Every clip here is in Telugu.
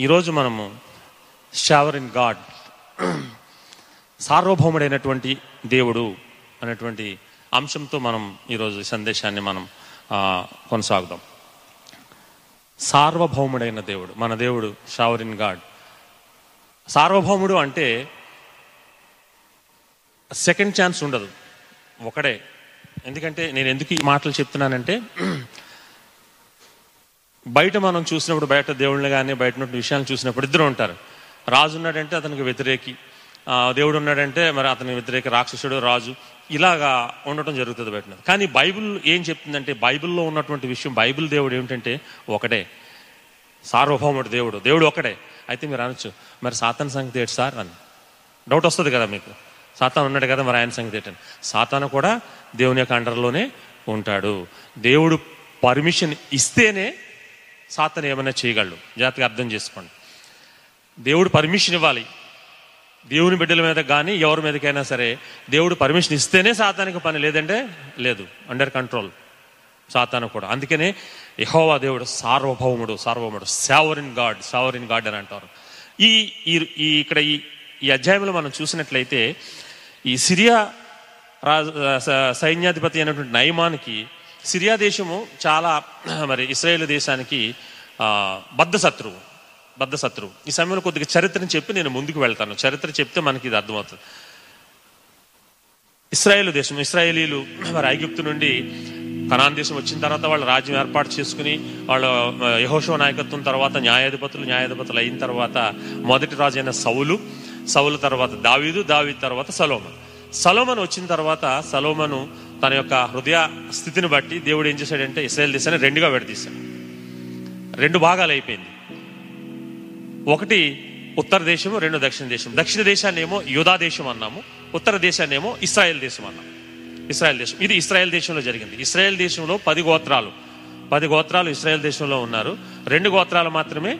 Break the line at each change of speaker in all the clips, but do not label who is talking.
ఈరోజు మనము షవర్ ఇన్ గాడ్. సార్వభౌముడైనటువంటి దేవుడు అనేటువంటి అంశంతో మనం ఈరోజు ఈ సందేశాన్ని మనం కొనసాగుదాం. సార్వభౌముడైన దేవుడు మన దేవుడు షవర్ ఇన్ గాడ్. సార్వభౌముడు అంటే సెకండ్ ఛాన్స్ ఉండదు ఒకడే. ఎందుకంటే నేను ఎందుకు ఈ మాటలు చెప్తున్నానంటే బయట మనం చూసినప్పుడు బయట దేవుళ్ళని కానీ బయట విషయాలు చూసినప్పుడు ఇద్దరు ఉంటారు. రాజు ఉన్నాడంటే అతనికి వ్యతిరేకి. దేవుడు ఉన్నాడంటే మరి అతనికి వ్యతిరేక రాక్షసుడు రాజు ఇలాగా ఉండటం జరుగుతుంది బయట. కానీ బైబిల్ ఏం చెప్తుందంటే బైబిల్లో ఉన్నటువంటి విషయం బైబిల్ దేవుడు ఏమిటంటే ఒకటే. సార్వభౌముడు దేవుడు. దేవుడు ఒకటే. అయితే మీరు అనొచ్చు మరి సాతాన్ సంగతి ఏంటి సార్? అని. డౌట్ వస్తుంది కదా మీకు. సాతాన్ ఉన్నాడు కదా మరి ఆయన సంగతి ఏంటని. సాతాను కూడా దేవుని యొక్క అండర్లోనే ఉంటాడు. దేవుడు పర్మిషన్ ఇస్తేనే సాతను ఏమైనా చేయగలడు? జాగ్రత్తగా అర్థం చేసుకోండి. దేవుడు పర్మిషన్ ఇవ్వాలి. దేవుని బిడ్డల మీద కానీ ఎవరి మీదకైనా సరే దేవుడు పర్మిషన్ ఇస్తేనే సాతానికి పని లేదంటే లేదు. అండర్ కంట్రోల్ సాతాను కూడా. అందుకనే యహోవా దేవుడు సార్వభౌముడు సార్వభౌముడు. సావరిన్ గాడ్ సావరిన్ గాడ్ అని అంటారు. ఈ ఈ- ఇక్కడ ఈ ఈ అధ్యాయంలో మనం చూసినట్లయితే ఈ సిరియా రాజ స- సైన్యాధిపతి అయినటువంటి నయమానికి సిరియా దేశము చాలా మరి ఇస్రాయేల్ దేశానికి బద్ధ శత్రువు బద్ధ శత్రువు. ఈ సమయంలో కొద్దిగా చరిత్రని చెప్పి నేను ముందుకు వెళ్తాను. చరిత్ర చెప్తే మనకి ఇది అర్థమవుతుంది. ఇస్రాయేల్ దేశం ఇస్రాయేలీలు మరి ఐగుప్తు నుండి కనాన్ దేశం వచ్చిన తర్వాత వాళ్ళు రాజ్యం ఏర్పాటు చేసుకుని వాళ్ళ యహోషో నాయకత్వం తర్వాత న్యాయాధిపతులు న్యాయాధిపతులు అయిన తర్వాత మొదటి రాజు అయిన సౌలు సౌలు తర్వాత దావీదు దావీదు తర్వాత సలోమన్. సలోమన్ వచ్చిన తర్వాత సలోమను తన యొక్క హృదయ స్థితిని బట్టి దేవుడు ఏం చేశాడంటే ఇస్రాయల్ దేశాన్ని రెండుగా విడదీశాడు. రెండు భాగాలు అయిపోయింది. ఒకటి ఉత్తర దేశము రెండు దక్షిణ దేశం దక్షిణ దేశాన్ని ఏమో యూదా దేశం అన్నాము ఉత్తర దేశాన్ని ఏమో ఇస్రాయల్ దేశం అన్నాము. ఇస్రాయల్ దేశం. ఇది ఇస్రాయల్ దేశంలో జరిగింది. ఇస్రాయెల్ దేశంలో పది గోత్రాలు. పది గోత్రాలు ఇస్రాయెల్ దేశంలో ఉన్నారు. రెండు గోత్రాలు మాత్రమే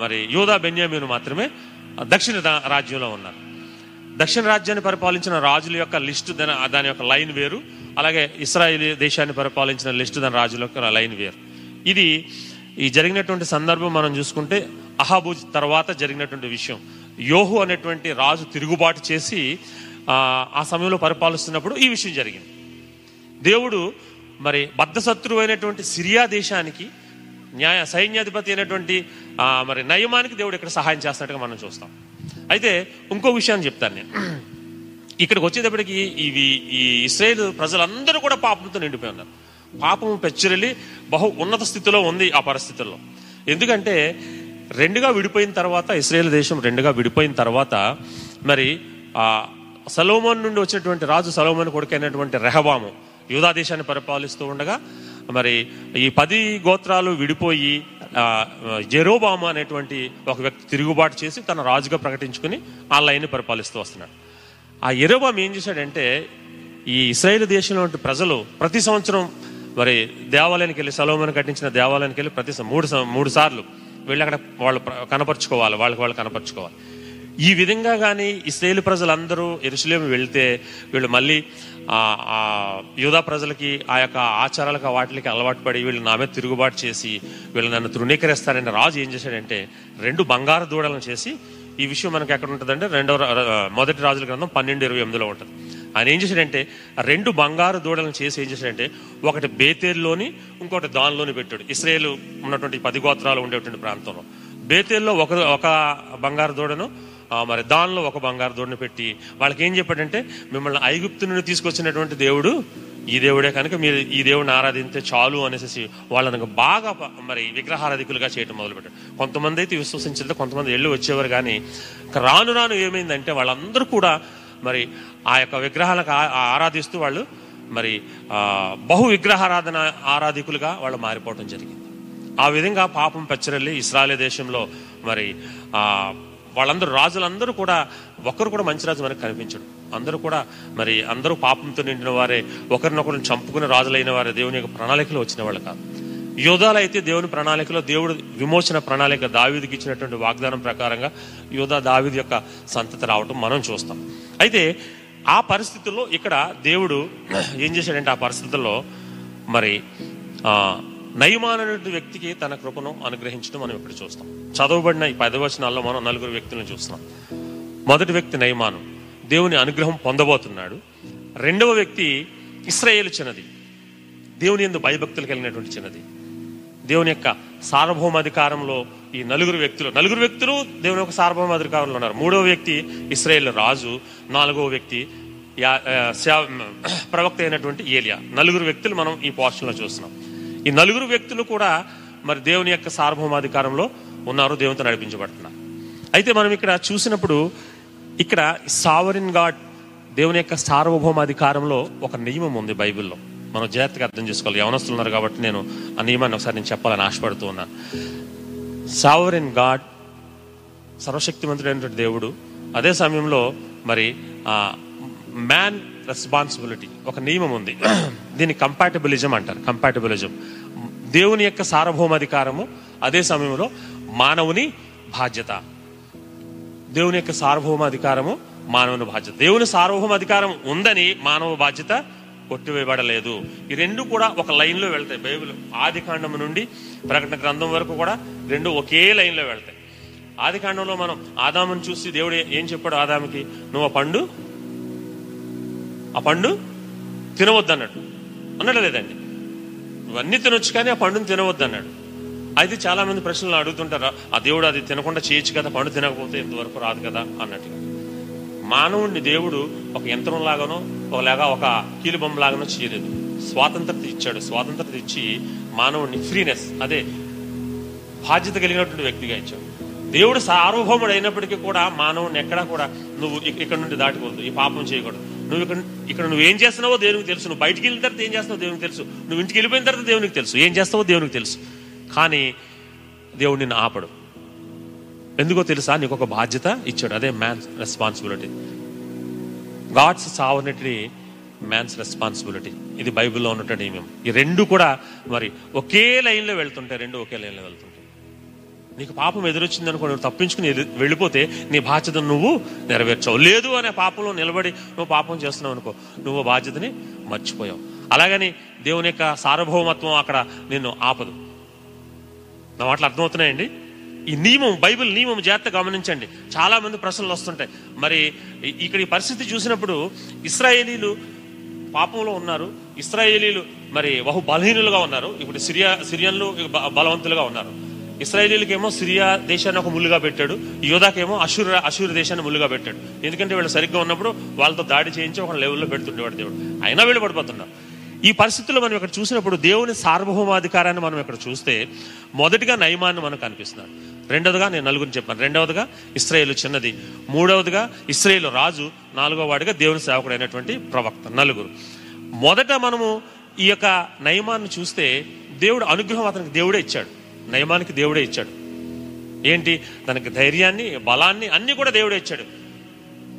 మరి యూదా బెన్యామీను మాత్రమే దక్షిణ రాజ్యంలో ఉన్నారు. దక్షిణ రాజ్యాన్ని పరిపాలించిన రాజుల యొక్క లిస్టు దాని యొక్క లైన్ వేరు. అలాగే ఇస్రాయేల్ దేశాన్ని పరిపాలించిన లిస్ట్ దాని రాజులకు లైన్ వేర్. ఇది ఈ జరిగినటువంటి సందర్భం మనం చూసుకుంటే అహాబు తర్వాత జరిగినటువంటి విషయం. యోహు అనేటువంటి రాజు తిరుగుబాటు చేసి ఆ, సమయంలో పరిపాలిస్తున్నప్పుడు ఈ విషయం జరిగింది. దేవుడు మరి బద్ధశత్రువు అయినటువంటి సిరియా దేశానికి న్యాయ సైన్యాధిపతి అయినటువంటి మరి నయమానికి దేవుడు ఇక్కడ సహాయం చేస్తున్నట్టుగా మనం చూస్తాం. అయితే ఇంకో విషయాన్ని చెప్తాను నేను. ఇక్కడికి వచ్చేటప్పటికి ఇవి ఈ ఇస్రాయేల్ ప్రజలందరూ కూడా పాపంతో నిండిపోయి ఉన్నారు. పాపం పెచ్చరిల్లి బహు ఉన్నత స్థితిలో ఉంది ఆ పరిస్థితుల్లో. ఎందుకంటే రెండుగా విడిపోయిన తర్వాత ఇస్రాయేల్ దేశం రెండుగా విడిపోయిన తర్వాత మరి ఆ సలోమోన్ నుండి వచ్చినటువంటి రాజు సలోమోన్ కొడుకైనటువంటి రెహబాము యూదా దేశాన్ని పరిపాలిస్తూ ఉండగా మరి ఈ పది గోత్రాలు విడిపోయి జెరోబాము అనేటువంటి ఒక వ్యక్తి తిరుగుబాటు చేసి తన రాజుగా ప్రకటించుకుని ఆ లైన్ పరిపాలిస్తూ వస్తున్నాడు. ఆ ఎరోబాం ఏం చేశాడంటే ఈ ఇస్రాయేల్ దేశంలో ప్రజలు ప్రతి సంవత్సరం మరి దేవాలయానికి వెళ్ళి సలోమని కట్టించిన దేవాలయానికి వెళ్ళి ప్రతి మూడు సం- మూడు సార్లు వెళ్ళి అక్కడ వాళ్ళు కనపరుచుకోవాలి వాళ్ళకి వాళ్ళు కనపరుచుకోవాలి. ఈ విధంగా కానీ ఇస్రాయేల్ ప్రజలందరూ ఎరుసలేము వెళ్తే వీళ్ళు మళ్ళీ ఆ యూదా ప్రజలకి ఆ యొక్క ఆచారాలకు వాటికి అలవాటు పడి వీళ్ళు నా మీద తిరుగుబాటు చేసి వీళ్ళు నన్ను తృణీకరిస్తారని రాజు ఏం చేశాడంటే రెండు బంగారు దూడలను చేసి ఈ విషయం మనకి ఎక్కడ ఉంటుందంటే రెండవ మొదటి రాజుల గ్రంథం పన్నెండు ఇరవై ఎనిమిదిలో ఉంటుంది. ఆయన ఏం చేశాడంటే రెండు బంగారు దూడలను చేసి ఏం చేశాడంటే ఒకటి బేతేల్లోని ఇంకొకటి దానిలోని పెట్టాడు. ఇస్రాయేల్ ఉన్నటువంటి పది గోత్రాలు ఉండేటువంటి ప్రాంతంలో. బేతేల్లో ఒక ఒక బంగారు దూడను మరి దానిలో ఒక బంగారు దూడను పెట్టి వాళ్ళకి ఏం చెప్పాడంటే మిమ్మల్ని ఐగుప్తు నుండి తీసుకొచ్చినటువంటి దేవుడు ఈ దేవుడే కనుక మీరు ఈ దేవుడిని ఆరాధించే చాలు అనేసి వాళ్ళని బాగా మరి విగ్రహారాధికులుగా చేయటం మొదలుపెట్టారు. కొంతమంది అయితే విశ్వసించలేదు కొంతమంది వెళ్ళి వచ్చేవారు కానీ రాను రాను ఏమైందంటే వాళ్ళందరూ కూడా మరి ఆ యొక్క విగ్రహాలకు ఆ- ఆరాధిస్తూ వాళ్ళు మరి బహు విగ్రహారాధన ఆరాధికులుగా వాళ్ళు మారిపోవడం జరిగింది. ఆ విధంగా పాపం పచ్చరల్లి ఇస్రాయల్ దేశంలో మరి వాళ్ళందరూ రాజులందరూ కూడా ఒక్కరు కూడా మంచి రాజు మనకు కనిపించడు. అందరూ కూడా మరి అందరూ పాపంతో నిండిన వారే ఒకరినొకరిని చంపుకుని రాజులైన వారే దేవుని యొక్క ప్రణాళికలో వచ్చిన వాళ్ళు కాదు. యోధాలు అయితే దేవుని ప్రణాళికలో దేవుడు విమోచన ప్రణాళిక దావీదికి ఇచ్చినటువంటి వాగ్దానం ప్రకారంగా యోధా దావీది యొక్క సంతతి రావటం మనం చూస్తాం. అయితే ఆ పరిస్థితుల్లో ఇక్కడ దేవుడు ఏం చేశాడంటే ఆ పరిస్థితుల్లో మరి ఆ, నయమాన్ అనే వ్యక్తికి తన కృపను అనుగ్రహించడం మనం ఇప్పుడు చూస్తాం. చదవబడిన ఈ పదవచనాల్లో మనం నలుగురు వ్యక్తులను చూస్తున్నాం. మొదటి వ్యక్తి నయమానం. దేవుని అనుగ్రహం పొందబోతున్నాడు. రెండవ వ్యక్తి ఇస్రాయేల్ చిన్నది. దేవుని ఎందు భయభక్తులు కలిగినటువంటి చిన్నది. దేవుని యొక్క సార్వభౌమాధికారంలో ఈ నలుగురు వ్యక్తులు నలుగురు వ్యక్తులు దేవుని యొక్క సార్వభౌమాధికారంలో ఉన్నారు. మూడవ వ్యక్తి ఇస్రాయేల్ రాజు నాలుగవ వ్యక్తి ప్రవక్త అయినటువంటి ఏలియా. నలుగురు వ్యక్తులు మనం ఈ పోర్షన్లో చూస్తున్నాం. ఈ నలుగురు వ్యక్తులు కూడా మరి దేవుని యొక్క సార్వభౌమాధికారంలో ఉన్నారు దేవునితో నడిపించబడుతున్నారు. అయితే మనం ఇక్కడ చూసినప్పుడు ఇక్కడ సావరిన్ గాడ్ దేవుని యొక్క సార్వభౌమాధికారంలో ఒక నియమం ఉంది బైబిల్లో. మనం జాగ్రత్తగా అర్థం చేసుకోవాలి. యవనస్తులు ఉన్నారు కాబట్టి నేను ఆ నియమాన్ని ఒకసారి నేను చెప్పాలని ఆశపడుతూ ఉన్నాను సావరిన్ గాడ్ సర్వశక్తివంతుడైనటువంటి దేవుడు అదే సమయంలో మరి మ్యాన్ రెస్పాన్సిబిలిటీ ఒక నియమం ఉంది. దీన్ని కంపాటబిలిజం అంటారు. కంపాటబిలిజం దేవుని యొక్క సార్వభౌమాధికారము అదే సమయంలో మానవుని బాధ్యత. దేవుని యొక్క సార్వభౌమాధికారము మానవుని బాధ్యత. దేవుని సార్వభౌమాధికారం ఉందని మానవ బాధ్యత కొట్టివేయబడలేదు. ఈ రెండు కూడా ఒక లైన్లో వెళ్తాయి. బైబిల్ ఆది కాండం నుండి ప్రకటన గ్రంథం వరకు కూడా రెండు ఒకే లైన్లో వెళ్తాయి. ఆది కాండంలో మనం ఆదామును చూసి దేవుడు ఏం చెప్పాడు ఆదాముకి? నువ్వు ఆ పండు ఆ పండు తినవద్దు అన్నాడు అన్నాడు లేదండి. నువ్వన్నీ తినొచ్చు కానీ ఆ పండుని తినవద్దు అన్నాడు అయితే చాలా మంది ప్రశ్నలు అడుగుతుంటారు. ఆ దేవుడు అది తినకుండా చేయొచ్చు కదా పండు తినకపోతే ఇంతవరకు రాదు కదా అన్నట్టుగా మానవుడిని దేవుడు ఒక యంత్రం లాగానో ఒకలాగా ఒక కీలుబొమ్మ లాగానో చేయలేదు. స్వాతంత్రత ఇచ్చాడు. స్వాతంత్రత ఇచ్చి మానవుడిని ఫ్రీనెస్ అదే బాధ్యత కలిగినటువంటి వ్యక్తిగా ఇచ్చాడు. దేవుడు సార్వభౌముడు అయినప్పటికీ కూడా మానవుని ఎక్కడా కూడా నువ్వు ఇక్కడ నుండి దాటకూడదు ఈ పాపం చేయకూడదు. నువ్వు ఇక్కడ ఇక్కడ నువ్వు ఏం చేస్తున్నావో దేవునికి తెలుసు. నువ్వు బయటికి వెళ్ళిన తర్వాత ఏం చేస్తున్నావో దేవునికి తెలుసు. నువ్వు ఇంటికి వెళ్ళిపోయిన తర్వాత దేవునికి తెలుసు. ఏం చేస్తావో దేవునికి తెలుసు. కానీ దేవుడు నిన్ను ఆపడు. ఎందుకో తెలుసా? నీకు ఒక బాధ్యత ఇచ్చాడు. అదే man's responsibility God's sovereignty man's responsibility ఇది బైబిల్లో ఉన్నటువంటి మేము ఈ రెండు కూడా మరి ఒకే లైన్లో వెళ్తుంటాయి. రెండు ఒకే లైన్లో వెళ్తుంటాయి. నీకు పాపం ఎదురొచ్చింది అనుకో నువ్వు తప్పించుకుని వెళ్ళిపోతే నీ బాధ్యతను నువ్వు నెరవేర్చావు. లేదు అనే పాపంలో నిలబడి నువ్వు పాపం చేస్తున్నావు అనుకో నువ్వు బాధ్యతని మర్చిపోయావు. అలాగని దేవుని యొక్క సార్వభౌమత్వం అక్కడ నిన్ను ఆపదు. నా మాటలు అర్థమవుతున్నాయండి? ఈ నియమం బైబిల్ నియమం జాగ్రత్త గమనించండి. చాలా మంది ప్రశ్నలు వస్తుంటాయి. మరి ఇక్కడ ఈ పరిస్థితి చూసినప్పుడు ఇస్రాయేలీలు పాపంలో ఉన్నారు. ఇస్రాయేలీలు మరి బహు బలహీనులుగా ఉన్నారు. ఇప్పుడు సిరియా సిరియన్లు బలవంతులుగా ఉన్నారు. ఇస్రాయేలీలకేమో సిరియా దేశాన్ని ఒక ముళ్ళుగా పెట్టాడు. యోధాకేమో అశూర్ అశూర్ దేశాన్ని ముళ్ళుగా పెట్టాడు. ఎందుకంటే వీళ్ళు సరిగ్గా ఉన్నప్పుడు వాళ్ళతో దాడి చేయించి ఒక లెవెల్లో పెడుతుండేవాడు దేవుడు. అయినా వీళ్ళు పడిపోతున్నారు. ఈ పరిస్థితుల్లో మనం ఇక్కడ చూసినప్పుడు దేవుని సార్వభౌమాధికారాన్ని మనం ఇక్కడ చూస్తే మొదటిగా నయమాన్ని మనకు అనిపిస్తున్నాడు రెండవదిగా నేను నలుగురిని చెప్పాను. రెండవదిగా ఇస్రాయేల్ చిన్నది. మూడవదిగా ఇస్రాయేల్ రాజు. నాలుగో వాడిగా దేవుని సేవకుడైనటువంటి ప్రవక్త నలుగురు. మొదట మనము ఈ యొక్క నయమాన్ని చూస్తే దేవుడు అనుగ్రహం అతనికి దేవుడే ఇచ్చాడు. నయమానికి దేవుడే ఇచ్చాడు. ఏంటి? తనకి ధైర్యాన్ని బలాన్ని అన్నీ కూడా దేవుడే ఇచ్చాడు.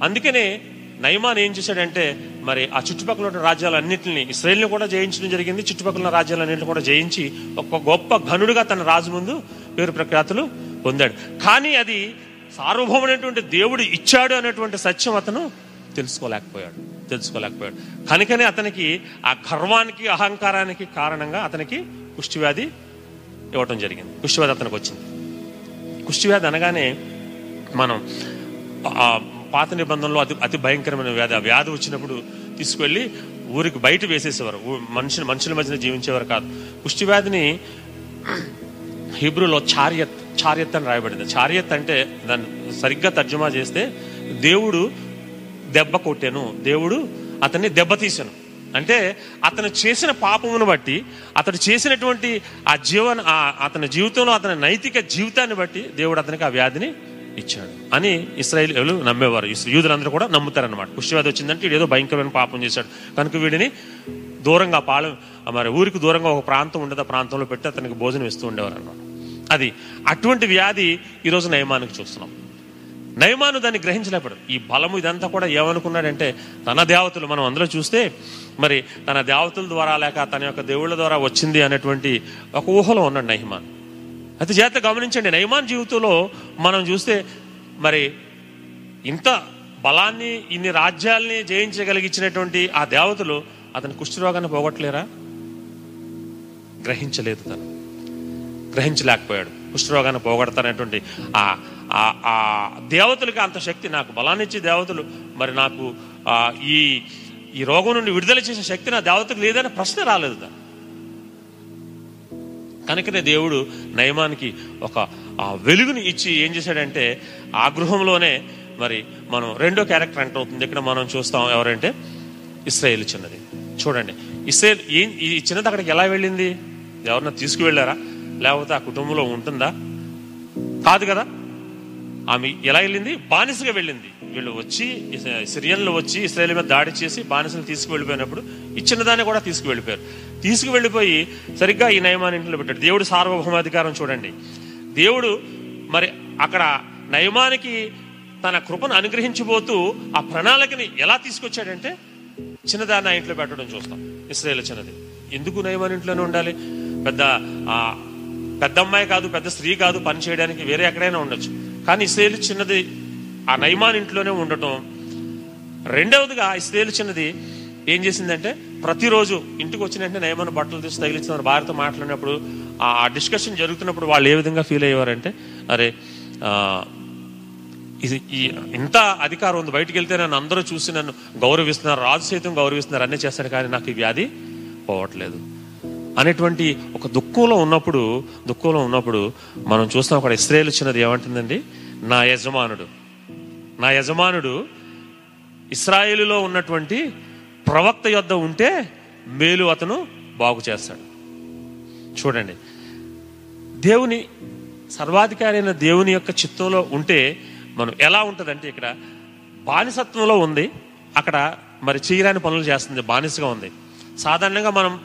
అందుకనే నయమాన్ ఏం చేశాడంటే మరి ఆ చుట్టుపక్కల ఉన్న రాజ్యాలన్నింటినీ ఇస్రాయల్ని కూడా జయించడం జరిగింది చుట్టుపక్కల ఉన్న రాజ్యాలన్నింటిని కూడా జయించి ఒక గొప్ప ఘనుడుగా తన రాజు ముందు పేరు ప్రఖ్యాతులు పొందాడు. కానీ అది సార్వభౌమైనటువంటి దేవుడు ఇచ్చాడు అనేటువంటి సత్యం అతను తెలుసుకోలేకపోయాడు తెలుసుకోలేకపోయాడు. కనుకనే అతనికి ఆ గర్వానికి అహంకారానికి కారణంగా అతనికి కుష్టివ్యాధి ఇవ్వటం జరిగింది. కుష్టివ్యాధి అతనికి వచ్చింది. కుష్టివ్యాధి అనగానే మనం పాత నిబంధనలో అతి అతి భయంకరమైన వ్యాధి ఆ వ్యాధి వచ్చినప్పుడు తీసుకువెళ్ళి ఊరికి బయట వేసేసేవారు. ఊ- మనుషులు మనుషుల మధ్యన జీవించేవారు కాదు. కుష్టి వ్యాధిని హిబ్రూలో చారియత్ చారియత్ అని రాయబడింది. చారియత్ అంటే దాన్ని సరిగ్గా తర్జుమా చేస్తే దేవుడు దెబ్బ కొట్టాను. దేవుడు అతన్ని దెబ్బతీశాను అంటే అతను చేసిన పాపమును బట్టి అతడు చేసినటువంటి ఆ జీవన ఆ- అతని జీవితంలో అతని నైతిక జీవితాన్ని బట్టి దేవుడు అతనికి ఆ వ్యాధిని ఇచ్చాడు. అని ఇస్రాయేల్ నమ్మేవారు. యూదులందరూ కూడా నమ్ముతారనమాట కుష్టివ్యాధి వచ్చిందంటే ఏదో భయంకరమైన పాపం చేశాడు. కనుక వీడిని దూరంగా పాలెం మరి ఊరికి దూరంగా ఒక ప్రాంతం ఉండదు. ఆ ప్రాంతంలో పెట్టి అతనికి భోజనం ఇస్తూ ఉండేవారు అనమాట అది అటువంటి వ్యాధి ఈరోజు నయమానికి చూస్తున్నాం. నయమాను దాన్ని గ్రహించలేపడు ఈ బలము ఇదంతా కూడా ఏమనుకున్నాడంటే తన దేవతలు మనం అందులో చూస్తే మరి తన దేవతల ద్వారా లేక తన యొక్క దేవుళ్ళ ద్వారా వచ్చింది అనేటువంటి ఒక ఊహలో ఉన్నాడు నహిమాన్ అది చేత గమనించండి. నయమాన్ జీవితంలో మనం చూస్తే మరి ఇంత బలాన్ని ఇన్ని రాజ్యాల్ని జయించగలిగించినటువంటి ఆ దేవతలు అతని కుష్ఠరోగాన్ని పోగొట్టలేరా? గ్రహించలేదు తను. గ్రహించలేకపోయాడు. కుష్ఠరోగాన్ని పోగొడతానటువంటి ఆ ఆ- ఆ దేవతలకి అంత శక్తి నాకు బలాన్నిచ్చి దేవతలు మరి నాకు ఈ ఈ రోగం నుండి విడుదల చేసే శక్తి నా దేవతకు లేదనే ప్రశ్న రాలేదు తను. కనుకనే దేవుడు నయమానికి ఒక ఆ వెలుగుని ఇచ్చి ఏం చేశాడంటే ఆ గృహంలోనే మరి మనం రెండో క్యారెక్టర్ ఎంటర్ అవుతుంది. ఇక్కడ మనం చూస్తాం ఎవరంటే ఇస్రాయేల్ చిన్నది. చూడండి ఇస్రాయేల్ ఏం ఈ చిన్నది అక్కడికి ఎలా వెళ్ళింది? ఎవరన్నా తీసుకువెళ్ళారా? లేకపోతే ఆ కుటుంబంలో ఉంటుందా? కాదు కదా. ఆమె ఎలా వెళ్ళింది? బానిసగా వెళ్ళింది. వీళ్ళు వచ్చి సిరియన్లు వచ్చి ఇస్రాయేల్ మీద దాడి చేసి బానిసలు తీసుకువెళ్ళిపోయినప్పుడు ఈ చిన్నదాన్ని కూడా తీసుకువెళ్ళిపోయారు. తీసుకువెళ్ళిపోయి సరిగ్గా ఈ నయమాన్ని ఇంట్లో పెట్టాడు. దేవుడు సార్వభౌమాధికారం చూడండి. దేవుడు మరి అక్కడ నయమానికి తన కృపను అనుగ్రహించిపోతూ ఆ ప్రణాళికని ఎలా తీసుకొచ్చాడంటే చిన్నదాన్ని ఆ ఇంట్లో పెట్టడం చూస్తాం. ఇస్రాయేల్ చిన్నది. ఎందుకు నయమాన్ ఇంట్లోనే ఉండాలి? పెద్ద ఆ పెద్ద అమ్మాయి కాదు పెద్ద స్త్రీ కాదు పని చేయడానికి వేరే ఎక్కడైనా ఉండొచ్చు. కానీ ఇస్రాయేల్ చిన్నది ఆ నయమాన్ ఇంట్లోనే ఉండటం. రెండవదిగా ఇస్రాయేల్ చిన్నది ఏం చేసిందంటే ప్రతిరోజు ఇంటికి వచ్చిన వెంటనే నయమాన్ బట్టలు తీసి తగిలించిన భార్యతో మాట్లాడినప్పుడు ఆ డిస్కషన్ జరుగుతున్నప్పుడు వాళ్ళు ఏ విధంగా ఫీల్ అయ్యేవారంటే అరే ఇది ఈ ఇంత అధికారం ఉంది. బయటికి వెళ్తే నన్ను అందరూ చూసి నన్ను గౌరవిస్తున్నారు రాజు సైతం గౌరవిస్తున్నారు అన్నీ చేస్తాడు కానీ నాకు ఈ వ్యాధి పోవట్లేదు. అనేటువంటి ఒక దుఃఖంలో ఉన్నప్పుడు దుఃఖంలో ఉన్నప్పుడు మనం చూస్తాం అక్కడ ఇస్రాయేల్ చిన్నది ఏమంటుందండి? నా యజమానుడు. నా యజమానుడు ఇస్రాయేలులో ఉన్నటువంటి ప్రవక్త యొద్ద ఉంటే మేలు అతను బాగు చేస్తాడు. చూడండి. దేవుని సర్వాధికారి అయిన దేవుని యొక్క చిత్తంలో ఉంటే మనం ఎలా ఉంటుందంటే ఇక్కడ బానిసత్వంలో ఉంది. అక్కడ మరి చేయరాని పనులు చేస్తుంది బానిసగా ఉంది. సాధారణంగా మనం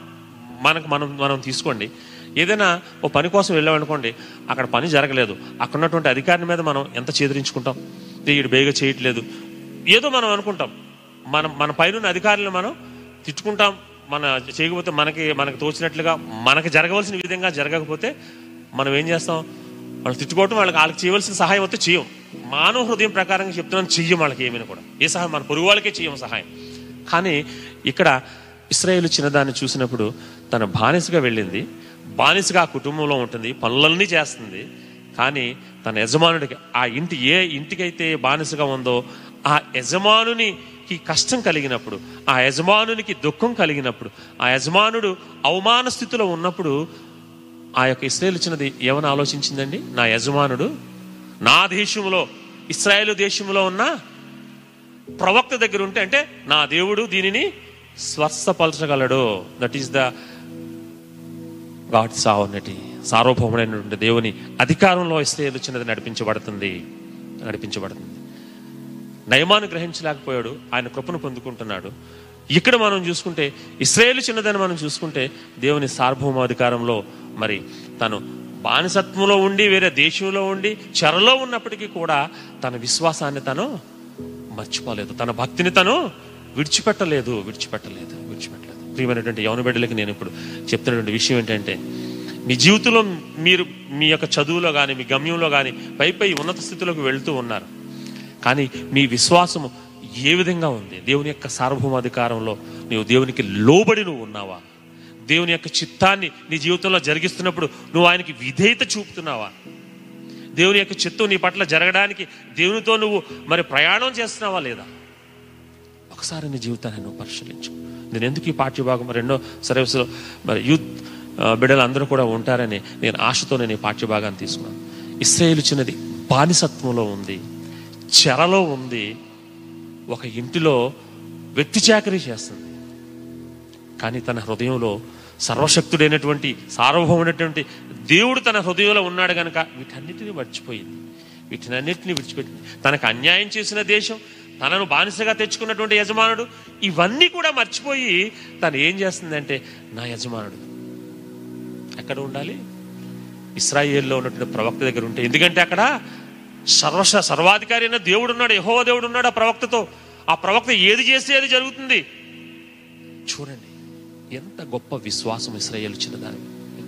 మనకు మనం మనం తీసుకోండి. ఏదైనా ఓ పని కోసం వెళ్ళామనుకోండి అక్కడ పని జరగలేదు. అక్కడ ఉన్నటువంటి అధికారిని మీద మనం ఎంత చేదరించుకుంటాం? వీడు బేగా చేయట్లేదు. ఏదో మనం అనుకుంటాం. మనం మన పైన అధికారులను మనం తిట్టుకుంటాం. మన చేయకపోతే మనకి మనకు తోచినట్లుగా మనకి జరగవలసిన విధంగా జరగకపోతే మనం ఏం చేస్తాం? వాళ్ళు తిట్టుకోవటం వాళ్ళకి వాళ్ళకి చేయవలసిన సహాయం అయితే చేయం. మానవ హృదయం ప్రకారంగా చెప్తున్నాను చెయ్యం వాళ్ళకి ఏమైనా కూడా. ఏ సహాయం? మన పొరుగు వాళ్ళకే చెయ్యం సహాయం. కానీ ఇక్కడ ఇస్రాయేల్ చిన్నదాన్ని చూసినప్పుడు తన బానిసగా వెళ్ళింది. బానిసగా ఆ కుటుంబంలో ఉంటుంది పనులన్నీ చేస్తుంది. కానీ తన యజమానుడికి ఆ ఇంటి ఏ ఇంటికైతే బానిసగా ఉందో ఆ యజమానుని యజమానునికి కష్టం కలిగినప్పుడు ఆ యజమానునికి దుఃఖం కలిగినప్పుడు ఆ యజమానుడు అవమాన స్థితిలో ఉన్నప్పుడు ఆ యొక్క ఇస్రాయేల్ ఇచ్చినది ఏమని ఆలోచించిందండి? నా యజమానుడు నా దేశంలో ఇస్రాయేల్ దేశంలో ఉన్న ప్రవక్త దగ్గర ఉంటే అంటే నా దేవుడు దీనిని స్వస్థపరచగలడు. That is the God sovereignty సార్వభౌముడైనటువంటి దేవుని అధికారంలో ఇస్రాయేల్ ఇచ్చినది నడిపించబడుతుంది నడిపించబడుతుంది. నయమాను గ్రహించలేకపోయాడు. ఆయన కృపను పొందుకుంటున్నాడు. ఇక్కడ మనం చూసుకుంటే ఇస్రాయేల్ చిన్నదని మనం చూసుకుంటే దేవుని సార్వభౌమాధికారంలో మరి తను బానిసత్వంలో ఉండి వేరే దేశంలో ఉండి చెరలో ఉన్నప్పటికీ కూడా తన విశ్వాసాన్ని తను మర్చిపోలేదు. తన భక్తిని తను విడిచిపెట్టలేదు విడిచిపెట్టలేదు విడిచిపెట్టలేదు. ప్రియమైనటువంటి యవన బిడ్డలకి నేను ఇప్పుడు చెప్తున్నటువంటి విషయం ఏంటంటే మీ జీవితంలో మీరు మీ యొక్క చదువులో కానీ మీ గమ్యంలో కానీ పై పై ఉన్నత స్థితిలోకి వెళ్తూ ఉన్నారు. కానీ మీ విశ్వాసము ఏ విధంగా ఉంది? దేవుని యొక్క సార్వభౌమాధికారంలో నీవు దేవునికి లోబడి నువ్వు ఉన్నావా? దేవుని యొక్క చిత్తాన్ని నీ జీవితంలో జరిగిస్తున్నప్పుడు నువ్వు ఆయనకి విధేయత చూపుతున్నావా? దేవుని యొక్క చిత్తం నీ పట్ల జరగడానికి దేవునితో నువ్వు మరి ప్రయాణం చేస్తున్నావా లేదా? ఒకసారి నీ జీవితాన్ని నువ్వు పరిశీలించు. నేను ఎందుకు ఈ పాఠ్యభాగం రెండో సర్వీస్లో మరి యూత్ బిడ్డలు అందరూ కూడా ఉంటారని నేను ఆశతో నేను ఈ పాఠ్యభాగాన్ని తీసుకున్నాను. ఇస్రాయేల్ చిన్నది బానిసత్వంలో ఉంది. చెరలో ఉంది. ఒక ఇంటిలో వ్యక్తి చాకరీ చేస్తుంది. కానీ తన హృదయంలో సర్వశక్తుడైనటువంటి సార్వభౌమైనటువంటి దేవుడు తన హృదయంలో ఉన్నాడు గనక వీటన్నిటిని మర్చిపోయింది. వీటినన్నిటిని విడిచిపెట్టింది. తనకు అన్యాయం చేసిన దేశం తనను బానిసగా తెచ్చుకున్నటువంటి యజమానుడు ఇవన్నీ కూడా మర్చిపోయి తను ఏం చేస్తుందంటే నా యజమానుడు ఎక్కడ ఉండాలి? ఇస్రాయేల్లో ఉన్నటువంటి ప్రవక్త దగ్గర ఉంటే. ఎందుకంటే అక్కడ సర్వశ సర్వాధికారి అయిన దేవుడు ఉన్నాడు యహోవ దేవుడు ఉన్నాడు ఆ ప్రవక్తతో. ఆ ప్రవక్త ఏది చేస్తే అది జరుగుతుంది. చూడండి ఎంత గొప్ప విశ్వాసం ఇస్రాయేల్ ఇచ్చిన దాని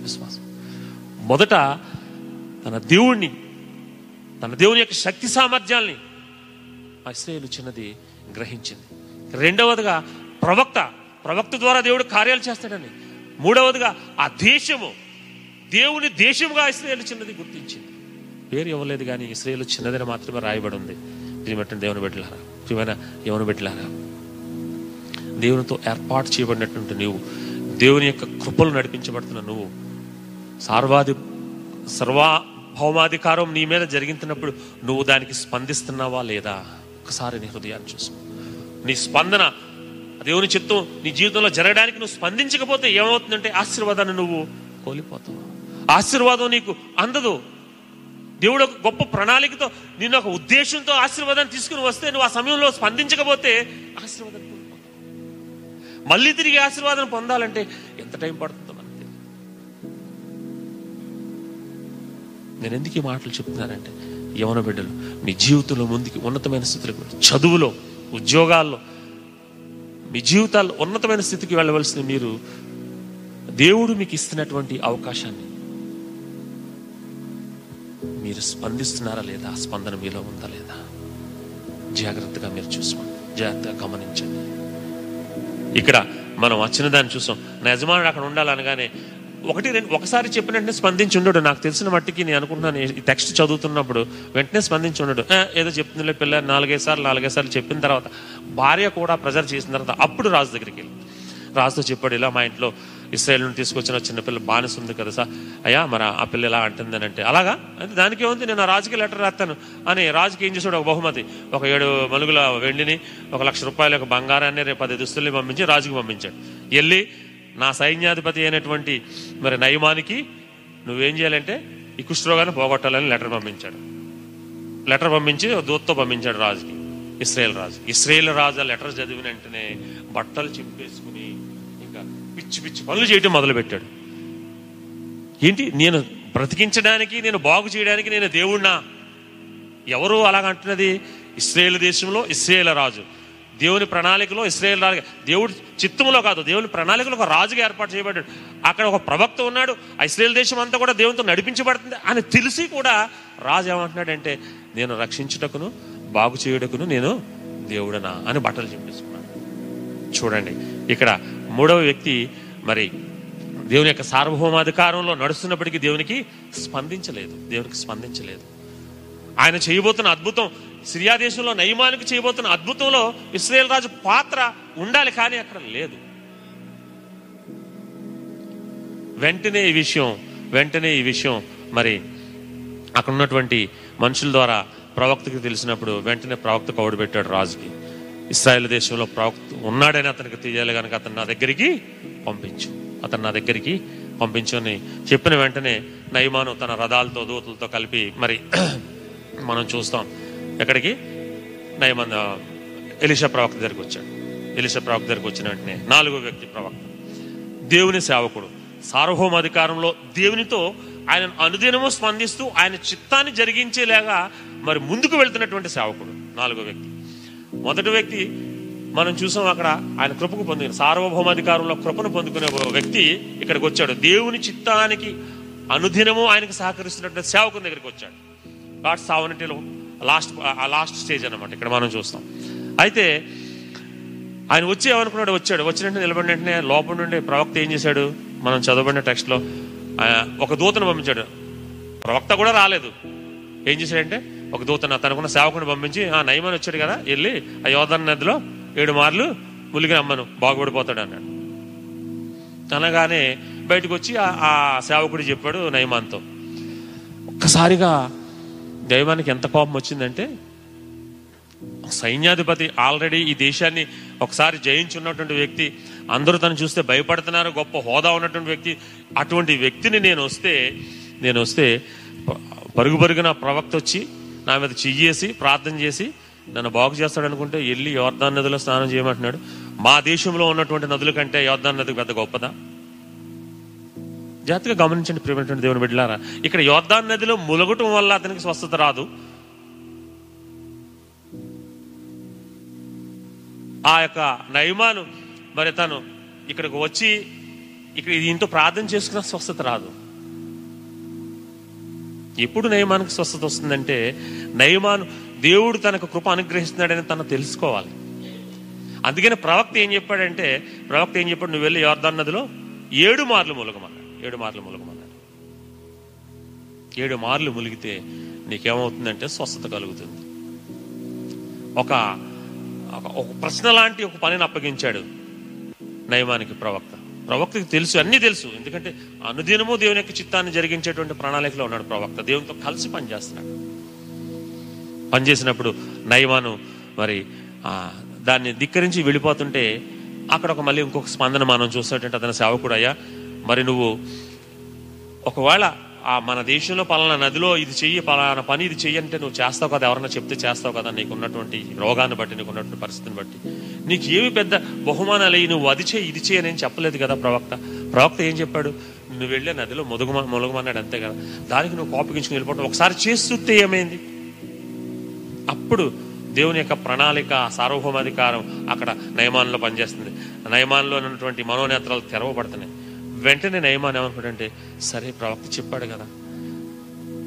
విశ్వాసం. మొదట తన దేవుణ్ణి తన దేవుని యొక్క శక్తి సామర్థ్యాల్ని ఆ ఇస్రాయేల్ చిన్నది గ్రహించింది. రెండవదిగా ప్రవక్త ప్రవక్త ద్వారా దేవుడు కార్యాలు చేస్తాడని. మూడవదిగా ఆ దేశము దేవుని దేశముగా ఇస్రాయేల్ చిన్నది గుర్తించింది. పేరు ఇవ్వలేదు కానీ ఇస్రాయేల్ చిన్నదని మాత్రమే రాయబడి ఉంది ప్రియమట్టిన దేవుని బిడ్డలారా ప్రియమైన యవన బిడ్డలారా దేవునితో ఏర్పాటు చేయబడినటువంటి నువ్వు దేవుని యొక్క కృపలు నడిపించబడుతున్న నువ్వు సార్వాధి సర్వభౌమాధికారం నీ మీద జరిగించినప్పుడు నువ్వు దానికి స్పందిస్తున్నావా లేదా? ఒకసారి నీ హృదయాన్ని చూసుకో. నీ స్పందన దేవుని చిత్తం నీ జీవితంలో జరగడానికి నువ్వు స్పందించకపోతే ఏమవుతుందంటే ఆశీర్వాదాన్ని నువ్వు కోల్పోతావు. ఆశీర్వాదం నీకు అందదు. దేవుడు ఒక గొప్ప ప్రణాళికతో నేను ఒక ఉద్దేశంతో ఆశీర్వాదాన్ని తీసుకుని వస్తే నువ్వు ఆ సమయంలో స్పందించకపోతే ఆశీర్వాదం మళ్ళీ తిరిగి ఆశీర్వాదం పొందాలంటే ఎంత టైం పడుతుందో మనకు తెలియదు. నేను ఎందుకు ఈ మాటలు చెప్తున్నానంటే యవన బిడ్డలు మీ జీవితంలో ముందుకి ఉన్నతమైన స్థితికి చదువులో ఉద్యోగాల్లో మీ జీవితాల్లో ఉన్నతమైన స్థితికి వెళ్ళవలసిన మీరు దేవుడు మీకు ఇస్తున్నటువంటి అవకాశాన్ని మీరు స్పందిస్తున్నారా లేదా? స్పందన మీలో ఉందా లేదా? జాగ్రత్తగా మీరు చూసుకోండి. జాగ్రత్తగా గమనించండి. ఇక్కడ మనం వచ్చిన దాన్ని చూసాం. నా యజమానుడు అక్కడ ఉండాలనగానే ఒకటి రెండు ఒకసారి చెప్పిన వెంటనే స్పందించి ఉండడు. నాకు తెలిసిన మట్టికి నేను అనుకుంటున్నాను ఈ టెక్స్ట్ చదువుతున్నప్పుడు వెంటనే స్పందించి ఉండడు. ఏదో చెప్తుందిలే పిల్ల నాలుగైదు సార్లు నాలుగైదు సార్లు చెప్పిన తర్వాత భార్య కూడా ప్రెజర్ చేసిన తర్వాత అప్పుడు రాజు దగ్గరికి వెళ్ళి రాజుతో చెప్పాడు ఇలా మా ఇంట్లో ఇస్రాయల్ నుండి తీసుకొచ్చిన చిన్నపిల్ల బానిస ఉంది కదా సార్. అయ్యా మరి ఆ పిల్ల ఎలా అంటుందని అంటే అలాగా? అంటే దానికి ఏముంది? నేను ఆ రాజుకి లెటర్ రాస్తాను. అని రాజుకి ఏం చేశాడు? ఒక బహుమతి. ఒక ఏడు మలుగుల వెండిని ఒక లక్ష రూపాయల ఒక బంగారాన్ని రేపు పది దుస్తుల్ని పంపించి రాజుకి పంపించాడు. వెళ్ళి నా సైన్యాధిపతి అయినటువంటి మరి నయమానికి నువ్వేం చేయాలంటే ఈ కుష్ఠరోగాన్ని పోగొట్టాలని లెటర్ పంపించాడు. లెటర్ పంపించి దూత్తో పంపించాడు రాజుకి. ఇస్రాయేల్ రాజు. ఇస్రాయేల్ రాజు లెటర్ చదివిన వెంటనే బట్టలు చింపేసుకుని పిచ్చి పిచ్చి పనులు చేయటం మొదలుపెట్టాడు. ఏంటి? నేను బ్రతికించడానికి నేను బాగు చేయడానికి నేను దేవుణ్ణా? ఎవరు అలాగంటున్నది ఇస్రాయేల్ దేశంలో ఇస్రాయేల్ రాజు. దేవుని ప్రణాళికలో ఇస్రాయేల్ రాజు. దేవుడు చిత్తంలో కాదు దేవుని ప్రణాళికలో ఒక రాజుగా ఏర్పాటు చేయబడ్డాడు. అక్కడ ఒక ప్రవక్త ఉన్నాడు. ఆ ఇస్రాయేల్ దేశం అంతా కూడా దేవునితో నడిపించబడుతుంది అని తెలిసి కూడా రాజు ఏమంటున్నాడంటే నేను రక్షించుటకును బాగు చేయుటకును నేను దేవుడనా? అని బట్టలు చెప్పేసుకున్నాను చూడండి ఇక్కడ మూడవ వ్యక్తి మరి దేవుని యొక్క సార్వభౌమాధికారంలో నడుస్తున్నప్పటికీ దేవునికి స్పందించలేదు. దేవునికి స్పందించలేదు. ఆయన చేయబోతున్న అద్భుతం సిరియా దేశంలో నయమానికి చేయబోతున్న అద్భుతంలో ఇస్రాయేల్ రాజు పాత్ర ఉండాలి కానీ అక్కడ లేదు. వెంటనే ఈ విషయం వెంటనే ఈ విషయం మరి అక్కడ ఉన్నటువంటి మనుషుల ద్వారా ప్రవక్తకి తెలిసినప్పుడు వెంటనే ప్రవక్త కౌడు పెట్టాడు రాజుకి. ఇస్రాయేల్ దేశంలో ప్రవక్త ఉన్నాడని అతనికి తెలియాలి కనుక అతను నా దగ్గరికి పంపించు. అతను నా దగ్గరికి పంపించు అని చెప్పిన వెంటనే నయమాను తన రథాలతో దూతలతో కలిపి మరి మనం చూస్తాం. ఎక్కడికి? నయమాన్ ఎలిషా ప్రవక్త దగ్గరికి వచ్చాడు. ఎలిషా ప్రవక్త దగ్గరికి వచ్చిన వెంటనే నాలుగో వ్యక్తి ప్రవక్త. దేవుని సేవకుడు. సార్వభౌమ అధికారంలో దేవునితో ఆయన అనుదినము స్పందిస్తూ ఆయన చిత్తాన్ని జరిగించేలాగా మరి ముందుకు వెళ్తున్నటువంటి సేవకుడు నాలుగో వ్యక్తి. మొదటి వ్యక్తి మనం చూసాం అక్కడ ఆయన కృపకు పొందిన సార్వభౌమాధికారంలో కృపను పొందుకునే వ్యక్తి ఇక్కడికి వచ్చాడు. దేవుని చిత్తానికి అనుదినము ఆయనకు సహకరిస్తున్నట్టు సేవకుని దగ్గరికి వచ్చాడు. గాడ్ సావనిటీలో లాస్ట్ ఆ లాస్ట్ స్టేజ్ అనమాట ఇక్కడ మనం చూస్తాం. అయితే ఆయన వచ్చి ఏమనుకున్నాడు? వచ్చాడు. వచ్చిన వెంటనే నిలబడిన వెంటనే లోపల నుండి ప్రవక్త ఏం చేశాడు? మనం చదవబడిన టెక్స్ట్లో ఒక దూతను పంపించాడు. ప్రవక్త కూడా రాలేదు. ఏం చేశాడంటే ఒక దూతను తనకున్న సేవకుని పంపించి ఆ నయమని వచ్చాడు కదా వెళ్ళి ఆ యోధన నదిలో ఏడు మార్లు ములిగి అమ్మను బాగుపడిపోతాడు అన్నాడు. అనగానే బయటకు వచ్చి ఆ- ఆ సేవకుడు చెప్పాడు నయమాన్తో ఒక్కసారిగా దైవానికి ఎంత కోపం వచ్చిందంటే సైన్యాధిపతి ఆల్రెడీ ఈ దేశాన్ని ఒకసారి జయించున్నటువంటి వ్యక్తి అందరూ తను చూస్తే భయపడుతున్నారు గొప్ప హోదా ఉన్నటువంటి వ్యక్తి అటువంటి వ్యక్తిని నేను వస్తే నేను వస్తే పరుగు పరుగున ప్రవక్త వచ్చి నా మీద చెయ్యేసి ప్రార్థన చేసి నన్ను బాగు చేస్తాడు అనుకుంటే వెళ్ళి యోర్ధాన్ నదిలో స్నానం చేయమంటున్నాడు. మా దేశంలో ఉన్నటువంటి నదుల కంటే యోర్ధాన్ నదికి పెద్ద గొప్పదా? జాగ్రత్తగా గమనించండి ప్రియమైనటువంటి దేవుని బిడ్డలారా. ఇక్కడ యోర్ధాన్ నదిలో ములగటం వల్ల అతనికి స్వస్థత రాదు. ఆ యొక్క నయమాను మరి తను ఇక్కడికి వచ్చి ఇక్కడ దీంతో ప్రార్థన చేసుకున్న స్వస్థత రాదు. ఎప్పుడు నయమానికి స్వస్థత వస్తుందంటే నయమాను దేవుడు తనకు కృప అనుగ్రహిస్తున్నాడని తను తెలుసుకోవాలి. అందుకని ప్రవక్త ఏం చెప్పాడంటే ప్రవక్త ఏం చెప్పాడు నువ్వు వెళ్ళి యోర్ధన్ నదిలో ఏడు మార్లు ములగమన్నాడు ఏడు మార్లు ములగమన్నాడు. ఏడు మార్లు ములిగితే నీకేమవుతుందంటే స్వస్థత కలుగుతుంది. ఒక ఒక- ఒక ప్రశ్న లాంటి ఒక పనిని అప్పగించాడు నయమానికి ప్రవక్త. ప్రవక్తకి తెలుసు అన్నీ తెలుసు. ఎందుకంటే అనుదినము దేవుని యొక్క చిత్తాన్ని జరిగించేటువంటి ప్రణాళికలో ఉన్నాడు ప్రవక్త. దేవునితో కలిసి పనిచేస్తున్నాడు. పనిచేసినప్పుడు నయమాను మరి దాన్ని ధిక్కరించి వెళ్ళిపోతుంటే అక్కడ ఒక మళ్ళీ ఇంకొక స్పందన మనం చూసినట్టు అతని సేవకుడు అయ్యా మరి నువ్వు ఒకవేళ ఆ మన దేశంలో పలానా నదిలో ఇది చెయ్యి పలానా పని ఇది చెయ్యి అంటే నువ్వు చేస్తావు కదా ఎవరన్నా చెప్తే చేస్తావు కదా నీకు ఉన్నటువంటి రోగాన్ని బట్టి నీకు ఉన్నటువంటి పరిస్థితిని బట్టి. నీకు ఏమి పెద్ద బహుమానాలు అయ్యి నువ్వు అది చేయి ఇది చేయని చెప్పలేదు కదా ప్రవక్త. ప్రవక్త ఏం చెప్పాడు? నువ్వు వెళ్ళే నదిలో మొదగుమ మొలగమన్నాడు అంతే కదా. దానికి నువ్వు కోపగించుకుని వెళ్ళిపోవడం ఒకసారి చేస్తుంటే ఏమైంది? అప్పుడు దేవుని యొక్క ప్రణాళిక సార్వభౌమాధికారం అక్కడ నయమానంలో పనిచేస్తుంది. నయమానంలో ఉన్నటువంటి మనోనేత్రాలు తెరవబడుతున్నాయి. వెంటనే నయమాన్ ఏమనుకుంటే సరే ప్రవక్త చెప్పాడు కదా.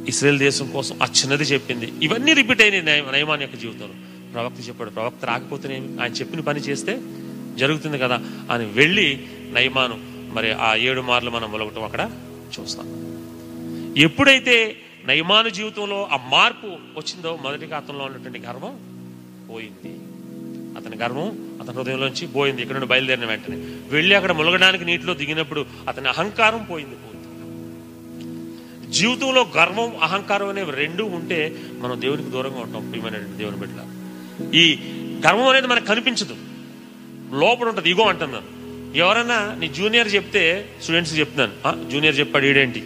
ఇస్రాయల్ దేశం కోసం ఆ చిన్నది చెప్పింది. ఇవన్నీ రిపీట్ అయినాయి నయమాన్ యొక్క జీవితంలో. ప్రవక్త చెప్పాడు ప్రవక్త రాకపోతేనేమి ఆయన చెప్పిన పని చేస్తే జరుగుతుంది కదా అని వెళ్ళి నయమాను మరి ఆ ఏడు మార్లు మనం మొలగటం అక్కడ చూస్తాం. ఎప్పుడైతే నయమాను జీవితంలో ఆ మార్పు వచ్చిందో మొదటి కాతంలో ఉన్నటువంటి గర్వం పోయింది. అతని గర్వం అతని హృదయంలోంచి పోయింది. ఇక్కడ నుండి బయలుదేరిన వెంటనే వెళ్ళి అక్కడ ములగడానికి నీటిలో దిగినప్పుడు అతని అహంకారం పోయింది జీవితంలో గర్వం అహంకారం అనేవి రెండు ఉంటే మనం దేవునికి దూరంగా ఉంటాం ప్రియమైనటువంటి దేవుని బిడ్డ ఈ గర్వం అనేది మనకు కనిపించదు. లోపల ఉంటుంది ఇగో అంటున్నాను. ఎవరన్నా నీ జూనియర్ చెప్తే స్టూడెంట్స్ చెప్తున్నాను. "ఆ, జూనియర్ చెప్పాడు ఈడేంటి?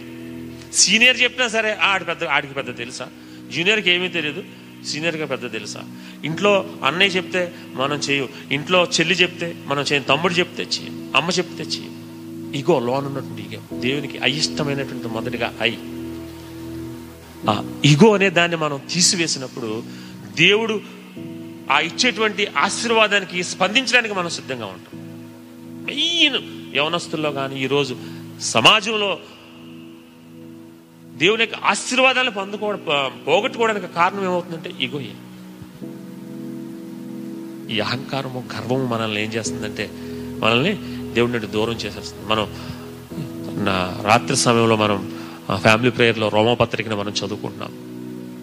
సీనియర్ చెప్పినా సరే ఆడి పెద్ద ఆడికి పెద్ద తెలుసా? జూనియర్కి ఏమీ తెలియదు. సీనియర్గా పెద్ద తెలుసా? ఇంట్లో అన్నయ్య చెప్తే మనం చేయం. ఇంట్లో చెల్లి చెప్తే మనం చేయం. తమ్ముడు చెప్తే చేయం. అమ్మ చెప్తే చేయం. ఇగో లోన్ ఉన్నటువంటి ఇగో. దేవునికి అయిష్టమైనటువంటి మొదటిగా ఐ. ఆ ఇగో అనే దాన్ని మనం తీసివేసినప్పుడు దేవుడు ఆ ఇచ్చేటువంటి ఆశీర్వాదానికి స్పందించడానికి మనం సిద్ధంగా ఉంటాం. మెయిన్ యవనస్తుల్లో కానీ ఈరోజు సమాజంలో దేవుని యొక్క ఆశీర్వాదాలు పొందుకోవడం పోగొట్టుకోవడానికి కారణం ఏమవుతుందంటే ఇగోయే. ఈ అహంకారము గర్వము మనల్ని ఏం చేస్తుందంటే మనల్ని దేవుడి నుండి దూరం చేసేస్తుంది. మనం నా రాత్రి సమయంలో మనం ఫ్యామిలీ ప్రేయర్లో రోమపత్రికను మనం చదువుకుంటున్నాం.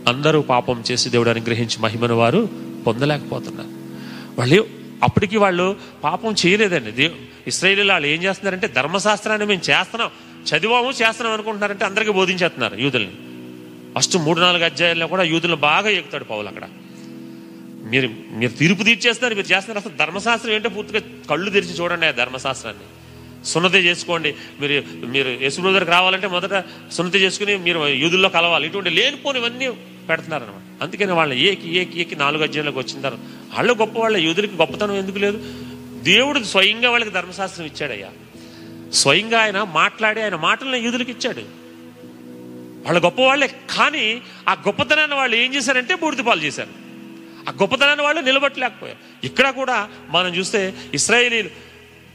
అందరూ పాపం చేసి దేవుడు అనుగ్రహించి మహిమను వారు పొందలేకపోతున్నారు. వాళ్ళు అప్పటికి వాళ్ళు పాపం చేయలేదండి. దేవు ఇస్రాయేలీలు వాళ్ళు ఏం చేస్తున్నారంటే ధర్మశాస్త్రాన్ని మేము చేస్తున్నాం. చదివాము శాస్త్రం అనుకుంటున్నారంటే అందరికీ బోధించేస్తున్నారు యూదుల్ని. ఫస్ట్ మూడు నాలుగు అధ్యాయాల్లో కూడా యూదులను బాగా ఎక్కుతాడు పౌలు అక్కడ. మీరు మీరు తీర్పు తీర్చేస్తారు మీరు చేస్తున్నారు అసలు ధర్మశాస్త్రం ఏంటో పూర్తిగా కళ్ళు తెరిచి చూడండి ఆ ధర్మశాస్త్రాన్ని. సున్నతి చేసుకోండి. మీరు మీరు యేసు దగ్గరికి రావాలంటే మొదట సున్నతి చేసుకుని మీరు యూదుల్లో కలవాలి. ఇటువంటి లేనిపోనివన్నీ పెడుతున్నారు అనమాట అందుకని వాళ్ళ ఏకి ఏకి ఏకి నాలుగు అధ్యాయంలోకి వచ్చిన తర్వాత వాళ్ళు గొప్ప వాళ్ళ యూదులకి గొప్పతనం ఎందుకు లేదు? దేవుడు స్వయంగా వాళ్ళకి ధర్మశాస్త్రం ఇచ్చాడయ్యా. స్వయంగా ఆయన మాట్లాడి ఆయన మాటలను యూదులకు ఇచ్చాడు. వాళ్ళు గొప్పవాళ్ళే కానీ ఆ గొప్పతనాన్ని వాళ్ళు ఏం చేశారంటే బూడిదపాలు చేశారు. ఆ గొప్పతనాన్ని వాళ్ళు నిలబట్టలేకపోయారు. ఇక్కడ కూడా మనం చూస్తే ఇస్రాయేలీలు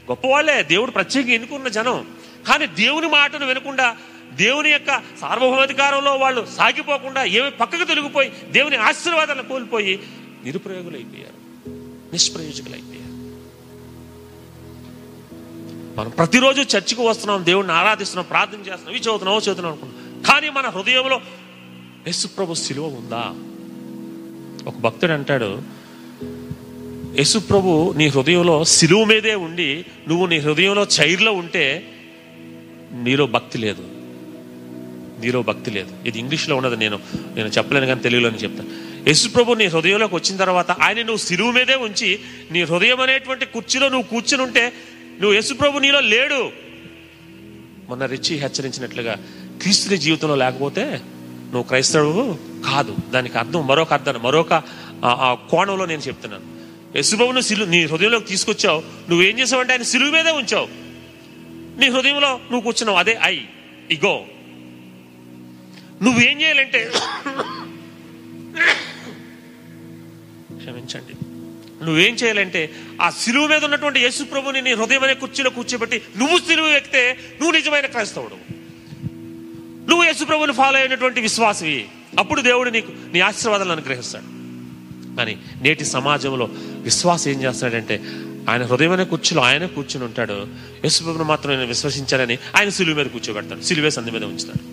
గొప్పవాళ్ళే దేవుడు ప్రత్యేకంగా ఎన్నుకున్న జనం. కానీ దేవుని మాటను వినకుండా దేవుని యొక్క సార్వభౌమాధికారంలో వాళ్ళు సాగిపోకుండా ఏమి పక్కకు తొలగిపోయి దేవుని ఆశీర్వాదాలను కోల్పోయి నిరుప్రయోగులైపోయారు నిష్ప్రయోజకులైపోయారు. మనం ప్రతిరోజు చర్చికి వస్తున్నాం దేవుడిని ఆరాధిస్తున్నాం ప్రార్థన చేస్తున్నాం ఇవి చదువుతున్నాం చదువుతున్నాం అనుకున్నాం కానీ మన హృదయంలో యేసుప్రభు సిలువ ఉందా? ఒక భక్తుడు అంటాడు యేసుప్రభు నీ హృదయంలో సిలువ మీదే ఉండి నువ్వు నీ హృదయంలో చైర్లో ఉంటే నీలో భక్తి లేదు. నీలో భక్తి లేదు. ఇది ఇంగ్లీష్లో ఉన్నది నేను నేను చెప్పలేను కానీ తెలుగులోనే చెప్తాను. యేసుప్రభు నీ హృదయంలోకి వచ్చిన తర్వాత ఆయన నువ్వు సిలువు మీదే ఉంచి నీ హృదయం అనేటువంటి కుర్చీలో నువ్వు కూర్చుని ఉంటే నువ్వు యేసుప్రభు నీలో లేడు. మొన్న రిచి హెచ్చరించినట్లుగా క్రీస్తుని జీవితంలో లేకపోతే నువ్వు క్రైస్తవుడు కాదు. దానికి అర్థం మరొక అర్థం మరొక ఆ- కోణంలో నేను చెప్తున్నాను. యశుబాబును సిలు నీ హృదయంలోకి తీసుకొచ్చావు. నువ్వేం చేసావంటే ఆయన సిలువు మీదే ఉంచావు. నీ హృదయంలో నువ్వు కూర్చున్నావు అదే ఐ ఇగో. నువ్వేం చేయాలంటే క్షమించండి. నువ్వేం చేయాలంటే ఆ సిలువు మీద ఉన్నటువంటి యేసు ప్రభుని నీ హృదయం అనే కుర్చీలో కూర్చోబెట్టి నువ్వు సిలువు ఎక్కితే నువ్వు నిజమైన క్రైస్తవుడు. నువ్వు యేసు ప్రభుని ఫాలో అయినటువంటి విశ్వాసవి. అప్పుడు దేవుడు నీకు నీ ఆశీర్వాదాలను అనుగ్రహిస్తాడు. కానీ నేటి సమాజంలో విశ్వాసం ఏం చేస్తాడంటే ఆయన హృదయమైన కుర్చీలో ఆయన కూర్చుని ఉంటాడు. యేసుప్రభుని మాత్రం నేను విశ్వసించానని ఆయన సిలువు మీద కూర్చోబెడతాడు. సిలువే సంధి మీద ఉంచుతాడు.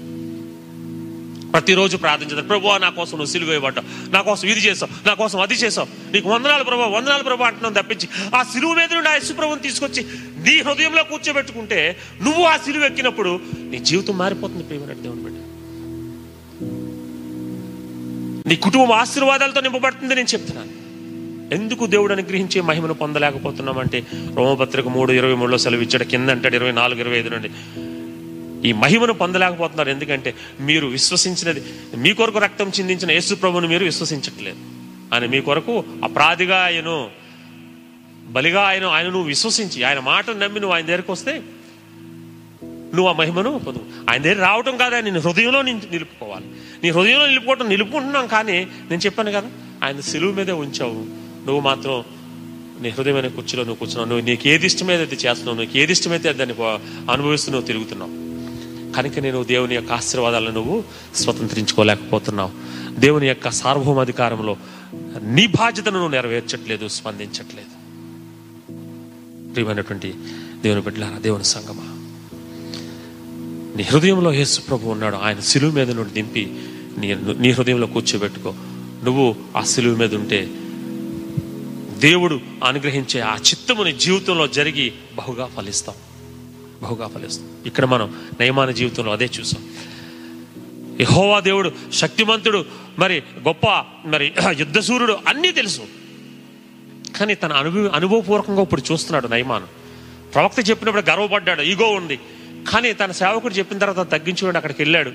ప్రతిరోజు ప్రార్థించారు ప్రభు నా కోసం నువ్వు సిలువ ఇవ్వటం నా కోసం ఇది చేసావు. నా కోసం అది చేసావు. నీకు వందనాలు ప్రభు వందనాలు ప్రభు అంటున్నావు తప్పించి ఆ సిలువ మీద నుండి ఆ యశుప్రభుని తీసుకొచ్చి నీ హృదయంలో కూర్చోబెట్టుకుంటే నువ్వు ఆ సిలువ ఎక్కినప్పుడు నీ జీవితం మారిపోతుంది ప్రేమ దేవుని బిడ్డ. నీ కుటుంబం ఆశీర్వాదాలతో నింపబడుతుంది నేను చెప్తున్నాను. ఎందుకు దేవుడు అనుగ్రహించే మహిమను పొందలేకపోతున్నామంటే రోమపత్రిక మూడు ఇరవై మూడులో సెలవు ఇచ్చాడు కింద అంటాడు ఇరవై నాలుగు ఇరవై ఐదు నుండి. ఈ మహిమను పొందలేకపోతున్నారు. ఎందుకంటే మీరు విశ్వసించినది మీ కొరకు రక్తం చిందించిన యేసు ప్రభుని మీరు విశ్వసించట్లేదు. ఆయన మీ కొరకు అపరాధిగా ఆయను బలిగా ఆయన ఆయన నువ్వు విశ్వసించి ఆయన మాటను నమ్మి నువ్వు ఆయన దగ్గరికి వస్తే నువ్వు ఆ మహిమను పొందు. ఆయన దగ్గర రావటం కాదు ఆయన హృదయంలో నిలుపుకోవాలి. నీ హృదయంలో నిలుపుకోవటం నిలుపుకుంటున్నాం కానీ నేను చెప్పాను కదా ఆయన సిలువు మీదే ఉంచావు. నువ్వు మాత్రం నీ హృదయమైన కుర్చీలో నువ్వు కూర్చున్నావు. నువ్వు నీకు ఏది ఇష్టమైతే అది చేస్తున్నావు నీకు ఏది ఇష్టమైతే దాన్ని అనుభవిస్తూ నువ్వు తిరుగుతున్నావు. కనుక నేను దేవుని యొక్క ఆశీర్వాదాలను నువ్వు స్వతంత్రించుకోలేకపోతున్నావు. దేవుని యొక్క సార్వభౌమాధికారంలో నీ బాధ్యతను నువ్వు నెరవేర్చట్లేదు స్పందించట్లేదు. ప్రియమైనటువంటి దేవుని బిడ్డలారా దేవుని సంగమా. నీ హృదయంలో యేసు ప్రభు ఉన్నాడు. ఆయన సిలువు మీద నుండి దింపి నీ నీ హృదయంలో కూర్చోబెట్టుకో. నువ్వు ఆ సిలువు మీద ఉంటే దేవుడు అనుగ్రహించే ఆ చిత్తము నీ జీవితంలో జరిగి బహుగా ఫలిస్తాం బహుగా ఫలిస్తాం. ఇక్కడ మనం నయమాన జీవితంలో అదే చూసాం. యహోవా దేవుడు శక్తిమంతుడు మరి గొప్ప మరి యుద్ధసూరుడు అన్నీ తెలుసు. కానీ తన అనుభవ అనుభవపూర్వకంగా ఇప్పుడు చూస్తున్నాడు నయమాను. ప్రవక్త చెప్పినప్పుడు గర్వపడ్డాడు ఈగో ఉంది. కానీ తన సేవకుడు చెప్పిన తర్వాత తగ్గించుకోండి అక్కడికి వెళ్ళాడు.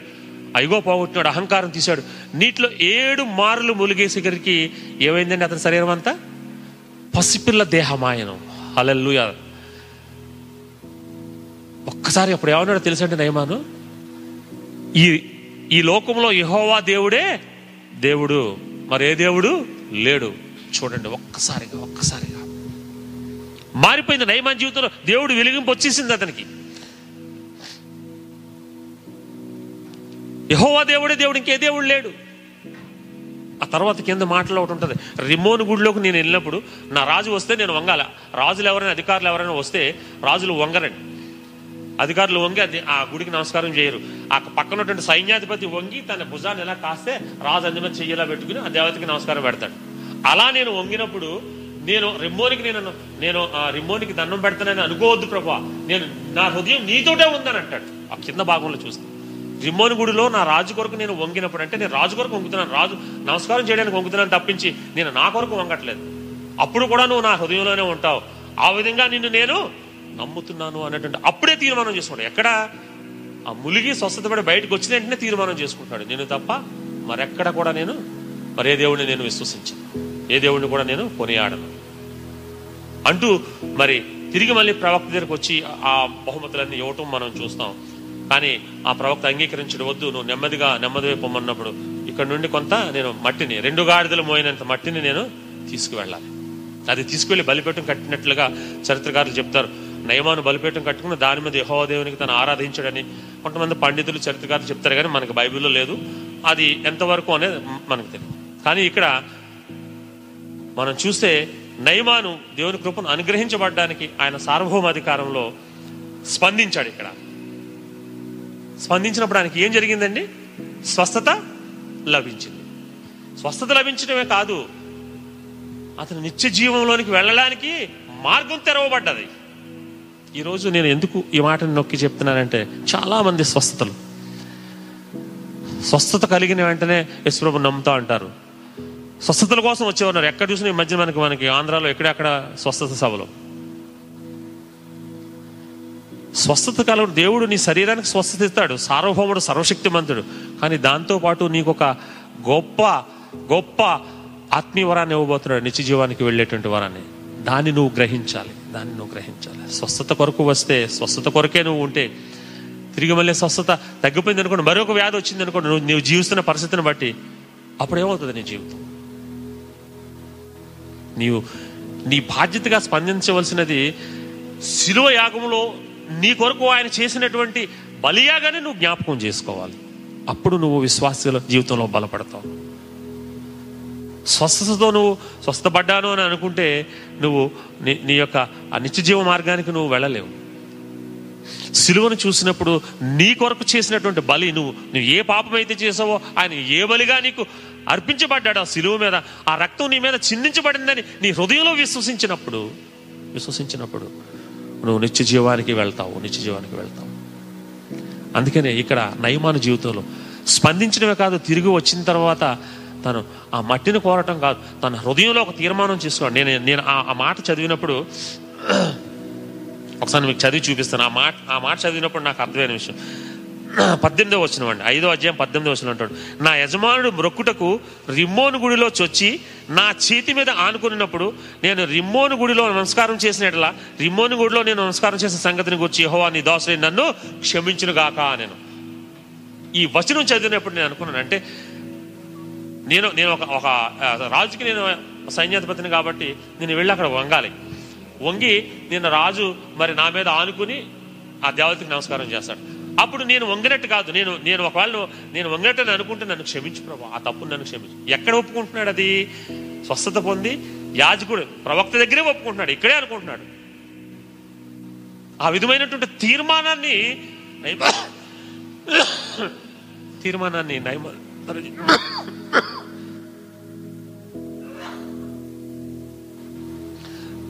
ఐగో పోగొట్టినాడు అహంకారం తీశాడు. నీటిలో ఏడు మార్లు ములిగేసరికి ఏమైందండి అతని శరీరం అంతా? పసిపిల్ల దేహమాయనం. అలెల్లుయా ఒక్కసారి అప్పుడు ఏమన్నాడు తెలుసండి నయమాను? ఈ ఈ లోకంలో యహోవా దేవుడే దేవుడు. మరే దేవుడు లేడు. చూడండి ఒక్కసారిగా ఒక్కసారిగా. మారిపోయింది నయమాన్ జీవితంలో. దేవుడు వెలిగింపు వచ్చేసింది అతనికి. యహోవా దేవుడే దేవుడు ఇంకే దేవుడు లేడు. ఆ తర్వాత కింద మాటలో ఒకటి ఉంటుంది. రిమోన్ గుడిలోకి నేను వెళ్ళినప్పుడు నా రాజు వస్తే నేను వంగాల. రాజులు ఎవరైనా అధికారులు ఎవరైనా వస్తే రాజులు వంగరండి. అధికారులు వంగి అది ఆ గుడికి నమస్కారం చేయరు. ఆ పక్కన ఉన్నటువంటి సైన్యాధిపతి వంగి తన భుజాన్ని ఎలా కాస్తే రాజు అందు చెయ్యేలా పెట్టుకుని ఆ దేవతకి నమస్కారం పెడతాడు. అలా నేను వంగినప్పుడు నేను రిమ్మోనికి నేను నేను ఆ రిమ్మోనికి దండం పెడతానని అనుకోవద్దు ప్రభా. నేను నా హృదయం నీతోటే ఉందని అంటాడు ఆ కింద భాగంలో చూస్తే. రిమ్మోని గుడిలో నా రాజు కొరకు నేను వంగినప్పుడు అంటే నేను రాజు కొరకు వంగుతున్నాను. రాజు నమస్కారం చేయడానికి వంగుతున్నాను తప్పించి నేను నా కొరకు వంగట్లేదు. అప్పుడు కూడా నువ్వు నా హృదయంలోనే ఉంటావు. ఆ విధంగా నిన్ను నేను నమ్ముతున్నాను అన్నటువంటి అప్పుడే తీర్మానం చేసుకుంటాడు ఎక్కడ? ఆ ములిగి స్వస్థత పడి బయటకు వచ్చిన వెంటనే తీర్మానం చేసుకుంటాడు. నేను తప్ప మరెక్కడ కూడా నేను మరే దేవుడిని నేను విశ్వసించను. ఏ దేవుడిని కూడా నేను కొనియాడను. అంటూ మరి తిరిగి మళ్ళీ ప్రవక్త దగ్గరకు వచ్చి ఆ బహుమతులన్నీ ఇవ్వటం మనం చూస్తాం. కానీ ఆ ప్రవక్త అంగీకరించడం వద్దు నువ్వు నెమ్మదిగా నెమ్మది వైపు పొమ్మన్నప్పుడు ఇక్కడ నుండి కొంత నేను మట్టిని రెండు గాడిదలు మోయినంత మట్టిని నేను తీసుకువెళ్ళాలి. అది తీసుకువెళ్ళి బలిపెట్టం కట్టినట్లుగా చరిత్రకారులు చెప్తారు. నయమాను బలిపీఠం కట్టుకుని దాని మీద యహోదేవునికి తను ఆరాధించడని కొంతమంది పండితులు చరిత్రకారులు చెప్తారు కానీ మనకు బైబిల్లో లేదు. అది ఎంతవరకు అనేది మనకు తెలియదు. కానీ ఇక్కడ మనం చూస్తే నయమాను దేవుని కృపను అనుగ్రహించబడ్డానికి ఆయన సార్వభౌమాధికారంలో స్పందించాడు ఇక్కడ. స్పందించినప్పుడు ఆయనకి ఏం జరిగిందండి? స్వస్థత లభించింది. స్వస్థత లభించడమే కాదు అతను నిత్య జీవంలోనికి వెళ్ళడానికి మార్గం తెరవబడ్డది. ఈరోజు నేను ఎందుకు ఈ మాటను నొక్కి చెప్తున్నానంటే చాలామంది స్వస్థతలు. స్వస్థత కలిగిన వెంటనే యశ్వ్రభు నమ్ముతా అంటారు స్వస్థతల కోసం వచ్చేవారు ఎక్కడ చూసినా ఈ మధ్య మనకి మనకి ఆంధ్రాలో ఎక్కడెక్కడ స్వస్థత సభలు. స్వస్థత కలవు దేవుడు నీ శరీరానికి స్వస్థత ఇస్తాడు. సార్వభౌముడు సర్వశక్తిమంతుడు. కానీ దాంతో పాటు నీకు ఒక గొప్ప గొప్ప ఆత్మీయ వరాన్ని ఇవ్వబోతున్నాడు. నిత్య జీవానికి వెళ్ళేటువంటి వరాన్ని. దాన్ని నువ్వు గ్రహించాలి. దాన్ని నువ్వు గ్రహించాలి స్వస్థత కొరకు వస్తే స్వస్థత కొరకే నువ్వు ఉంటే తిరిగి మళ్ళీ స్వస్థత తగ్గిపోయింది అనుకోండి మరొక వ్యాధి వచ్చింది అనుకోండి నువ్వు నీవు జీవిస్తున్న పరిస్థితిని బట్టి అప్పుడేమవుతుంది నీ జీవితం? నీవు నీ బాధ్యతగా స్పందించవలసినది శిలువ యాగంలో నీ కొరకు ఆయన చేసినటువంటి బలియాగానే నువ్వు జ్ఞాపకం చేసుకోవాలి. అప్పుడు నువ్వు విశ్వాస జీవితంలో బలపడతావు. స్వస్థతతో నువ్వు స్వస్థపడ్డాను అని అనుకుంటే నువ్వు నీ నీ యొక్క ఆ నిత్యజీవ మార్గానికి నువ్వు వెళ్ళలేవు. సిలువను చూసినప్పుడు నీ కొరకు చేసినటువంటి బలి నువ్వు నువ్వు ఏ పాపం అయితే చేసావో ఆయన ఏ బలిగా నీకు అర్పించబడ్డాడు ఆ సిలువ మీద ఆ రక్తం నీ మీద చిందించబడిందని నీ హృదయంలో విశ్వసించినప్పుడు విశ్వసించినప్పుడు నువ్వు నిత్య జీవానికి వెళ్తావు నిత్య జీవానికి వెళ్తావు. అందుకనే ఇక్కడ నయమాన జీవితంలో స్పందించడమే కాదు తిరిగి వచ్చిన తర్వాత తను ఆ మట్టిని కోరటం కాదు. తన హృదయంలో ఒక తీర్మానం చేసుకోండి నేను నేను ఆ మాట చదివినప్పుడు ఒకసారి మీకు చదివి చూపిస్తాను. ఆ మాట ఆ మాట చదివినప్పుడు నాకు అర్థమైన విషయం. పద్దెనిమిదో వచ్చిన అండి. ఐదో అధ్యాయం పద్దెనిమిదో వచ్చిన అంటాడు. నా యజమానుడు మ్రొక్కుటకు రిమ్మోను గుడిలో చొచ్చి నా చేతి మీద ఆనుకున్నప్పుడు నేను రిమ్మోను గుడిలో నమస్కారం చేసినట్లా రిమ్మోను గుడిలో నేను నమస్కారం చేసిన సంగతిని గురించి యహోవా నీ దోసని నన్ను క్షమించును గాక నేను ఈ వచనం చదివినప్పుడు నేను అనుకున్నాను అంటే నేను నేను ఒక ఒక రాజుకి నేను సైన్యాధిపతిని కాబట్టి నేను వెళ్ళి అక్కడ వంగాలి. వంగి నేను రాజు మరి నా మీద ఆనుకుని ఆ దేవతకి నమస్కారం చేస్తాడు. అప్పుడు నేను వంగినట్టు కాదు. నేను నేను ఒకవేళ నేను వంగినట్టు అనుకుంటే నన్ను క్షమించు ప్రభు. ఆ తప్పును నన్ను క్షమించు. ఎక్కడ ఒప్పుకుంటున్నాడు అది? స్వస్థత పొంది యాజకుడు ప్రవక్త దగ్గరే ఒప్పుకుంటున్నాడు. ఇక్కడే అనుకుంటున్నాడు. ఆ విధమైనటువంటి తీర్మానాన్ని తీర్మానాన్ని నైమ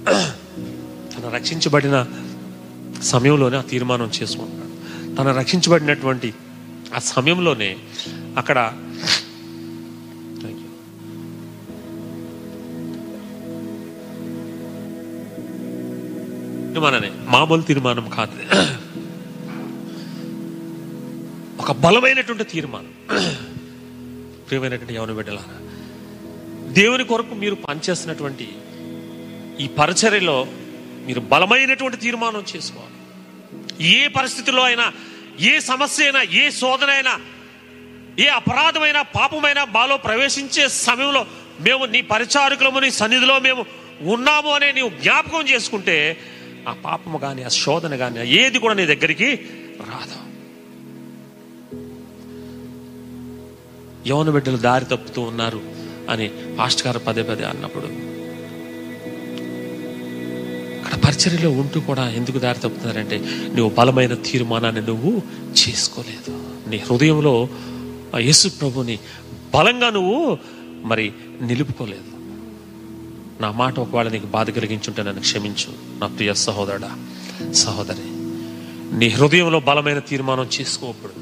తను రక్షించబడిన సమయంలోనే ఆ తీర్మానం చేసుకుంటున్నాడు. తను రక్షించబడినటువంటి ఆ సమయంలోనే అక్కడ తీర్మానమే మామూలు తీర్మానం కాదు. ఒక బలమైనటువంటి తీర్మానం. ప్రియమైనటువంటి యవన బిడ్డలారా దేవుని కొరకు మీరు పనిచేస్తున్నటువంటి ఈ పరిచర్యలో మీరు బలమైనటువంటి తీర్మానం చేసుకోవాలి. ఏ పరిస్థితిలో అయినా ఏ సమస్య అయినా ఏ శోధన అయినా ఏ అపరాధమైన పాపమైనా మాలో ప్రవేశించే సమయంలో మేము నీ పరిచారకులము నీ సన్నిధిలో మేము ఉన్నాము అనే నీవు జ్ఞాపకం చేసుకుంటే ఆ పాపము కానీ ఆ శోధన కానీ ఏది కూడా నీ దగ్గరికి రాదు. యవన బిడ్డలు దారి తప్పుతూ ఉన్నారు అని పాస్ట్ గారు పదే పదే అన్నప్పుడు పరిచర్యలో ఉంటూ కూడా ఎందుకు దారి తప్పుతున్నారంటే నువ్వు బలమైన తీర్మానాన్ని నువ్వు చేసుకోలేదు. నీ హృదయంలో ఆ యేసు ప్రభుని బలంగా నువ్వు మరి నిలుపుకోలేదు. నా మాట ఒకవేళ నీకు బాధ కలిగించుంటే నన్ను క్షమించు నా ప్రియ సహోదరుడా సహోదరి. నీ హృదయంలో బలమైన తీర్మానం చేసుకోప్పుడు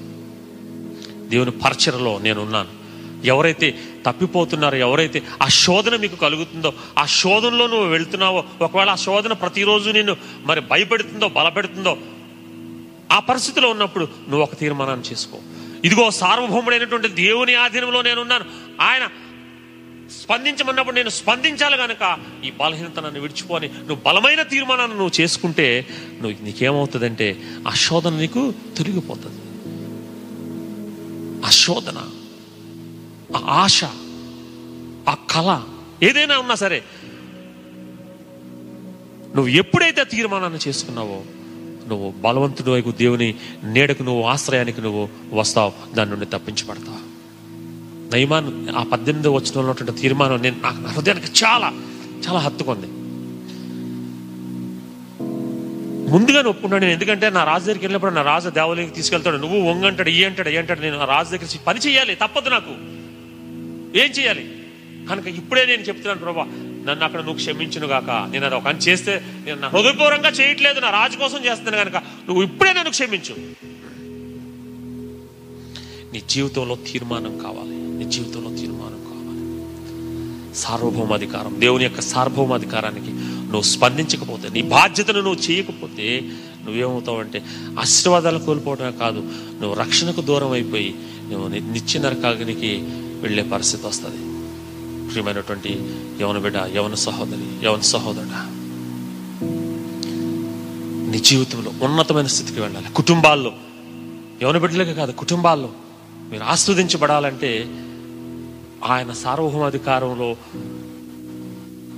దేవుని పరిచరలో నేను ఉన్నాను ఎవరైతే తప్పిపోతున్నారో ఎవరైతే ఆ శోధన మీకు కలుగుతుందో ఆ శోధనలో నువ్వు వెళ్తున్నావో ఒకవేళ ఆ శోధన ప్రతిరోజు నిన్ను మరి భయపెడుతుందో బలపెడుతుందో ఆ పరిస్థితిలో ఉన్నప్పుడు నువ్వు ఒక తీర్మానాన్ని చేసుకో. ఇదిగో సార్వభౌముడైనటువంటి దేవుని ఆధీనంలో నేనున్నాను. ఆయన స్పందించమన్నప్పుడు నేను స్పందించాలి కనుక ఈ బలహీనత నన్ను విడిచిపోని నువ్వు బలమైన తీర్మానాన్ని నువ్వు చేసుకుంటే నువ్వు నీకేమవుతుందంటే ఆ శోధన నీకు తొలగిపోతుంది. ఆ శోధన ఆ ఆశ ఆ కళ ఏదైనా ఉన్నా సరే నువ్వు ఎప్పుడైతే ఆ తీర్మానాన్ని చేసుకున్నావో నువ్వు బలవంతుడు వైపు దేవుని నీడకు నువ్వు ఆశ్రయానికి నువ్వు వస్తావు దాని నుండి తప్పించబడతావు. నయమాన్ ఆ పద్దెనిమిదో వచ్చిన ఉన్నటువంటి తీర్మానం నేను నాకు నా హృదయానికి చాలా చాలా హత్తుకుంది. ముందుగా ఒప్పుకున్నాను నేను ఎందుకంటే నా రాజు దగ్గరికి వెళ్ళినప్పుడు నా రాజు దేవాలయానికి తీసుకెళ్తాడు నువ్వు వంగంటాడు ఈ అంటాడు ఏ అంటాడు నేను నా రాజు దగ్గర పని చేయాలి తప్పదు నాకు. ఏం చేయాలి? కనుక ఇప్పుడే నేను చెప్తున్నాను ప్రభా నన్ను అక్కడ నువ్వు క్షమించును గాక. నేను అది ఒక చేస్తే నేను నా చేయట్లేదు నా రాజు కోసం చేస్తున్నాను కనుక నువ్వు ఇప్పుడే నన్ను క్షమించు. నీ జీవితంలో తీర్మానం కావాలి. నీ జీవితంలో తీర్మానం కావాలి. సార్వభౌమాధికారం దేవుని యొక్క సార్వభౌమాధికారానికి నువ్వు స్పందించకపోతే నీ బాధ్యతను నువ్వు చేయకపోతే నువ్వేమవుతావంటే ఆశీర్వాదాలు కోల్పోవడమే కాదు నువ్వు రక్షణకు దూరం అయిపోయి నువ్వు నిత్య నరకాగ్నికి వెళ్ళే పరిస్థితి వస్తుంది. ప్రియమైనటువంటి యవన బిడ్డ యవన సహోదరి యవన సహోదరుడా నీ జీవితంలో ఉన్నతమైన స్థితికి వెళ్ళాలి. కుటుంబాల్లో యవన బిడ్డలకే కాదు కుటుంబాల్లో మీరు ఆస్వాదించబడాలంటే ఆయన సార్వభౌమాధికారంలో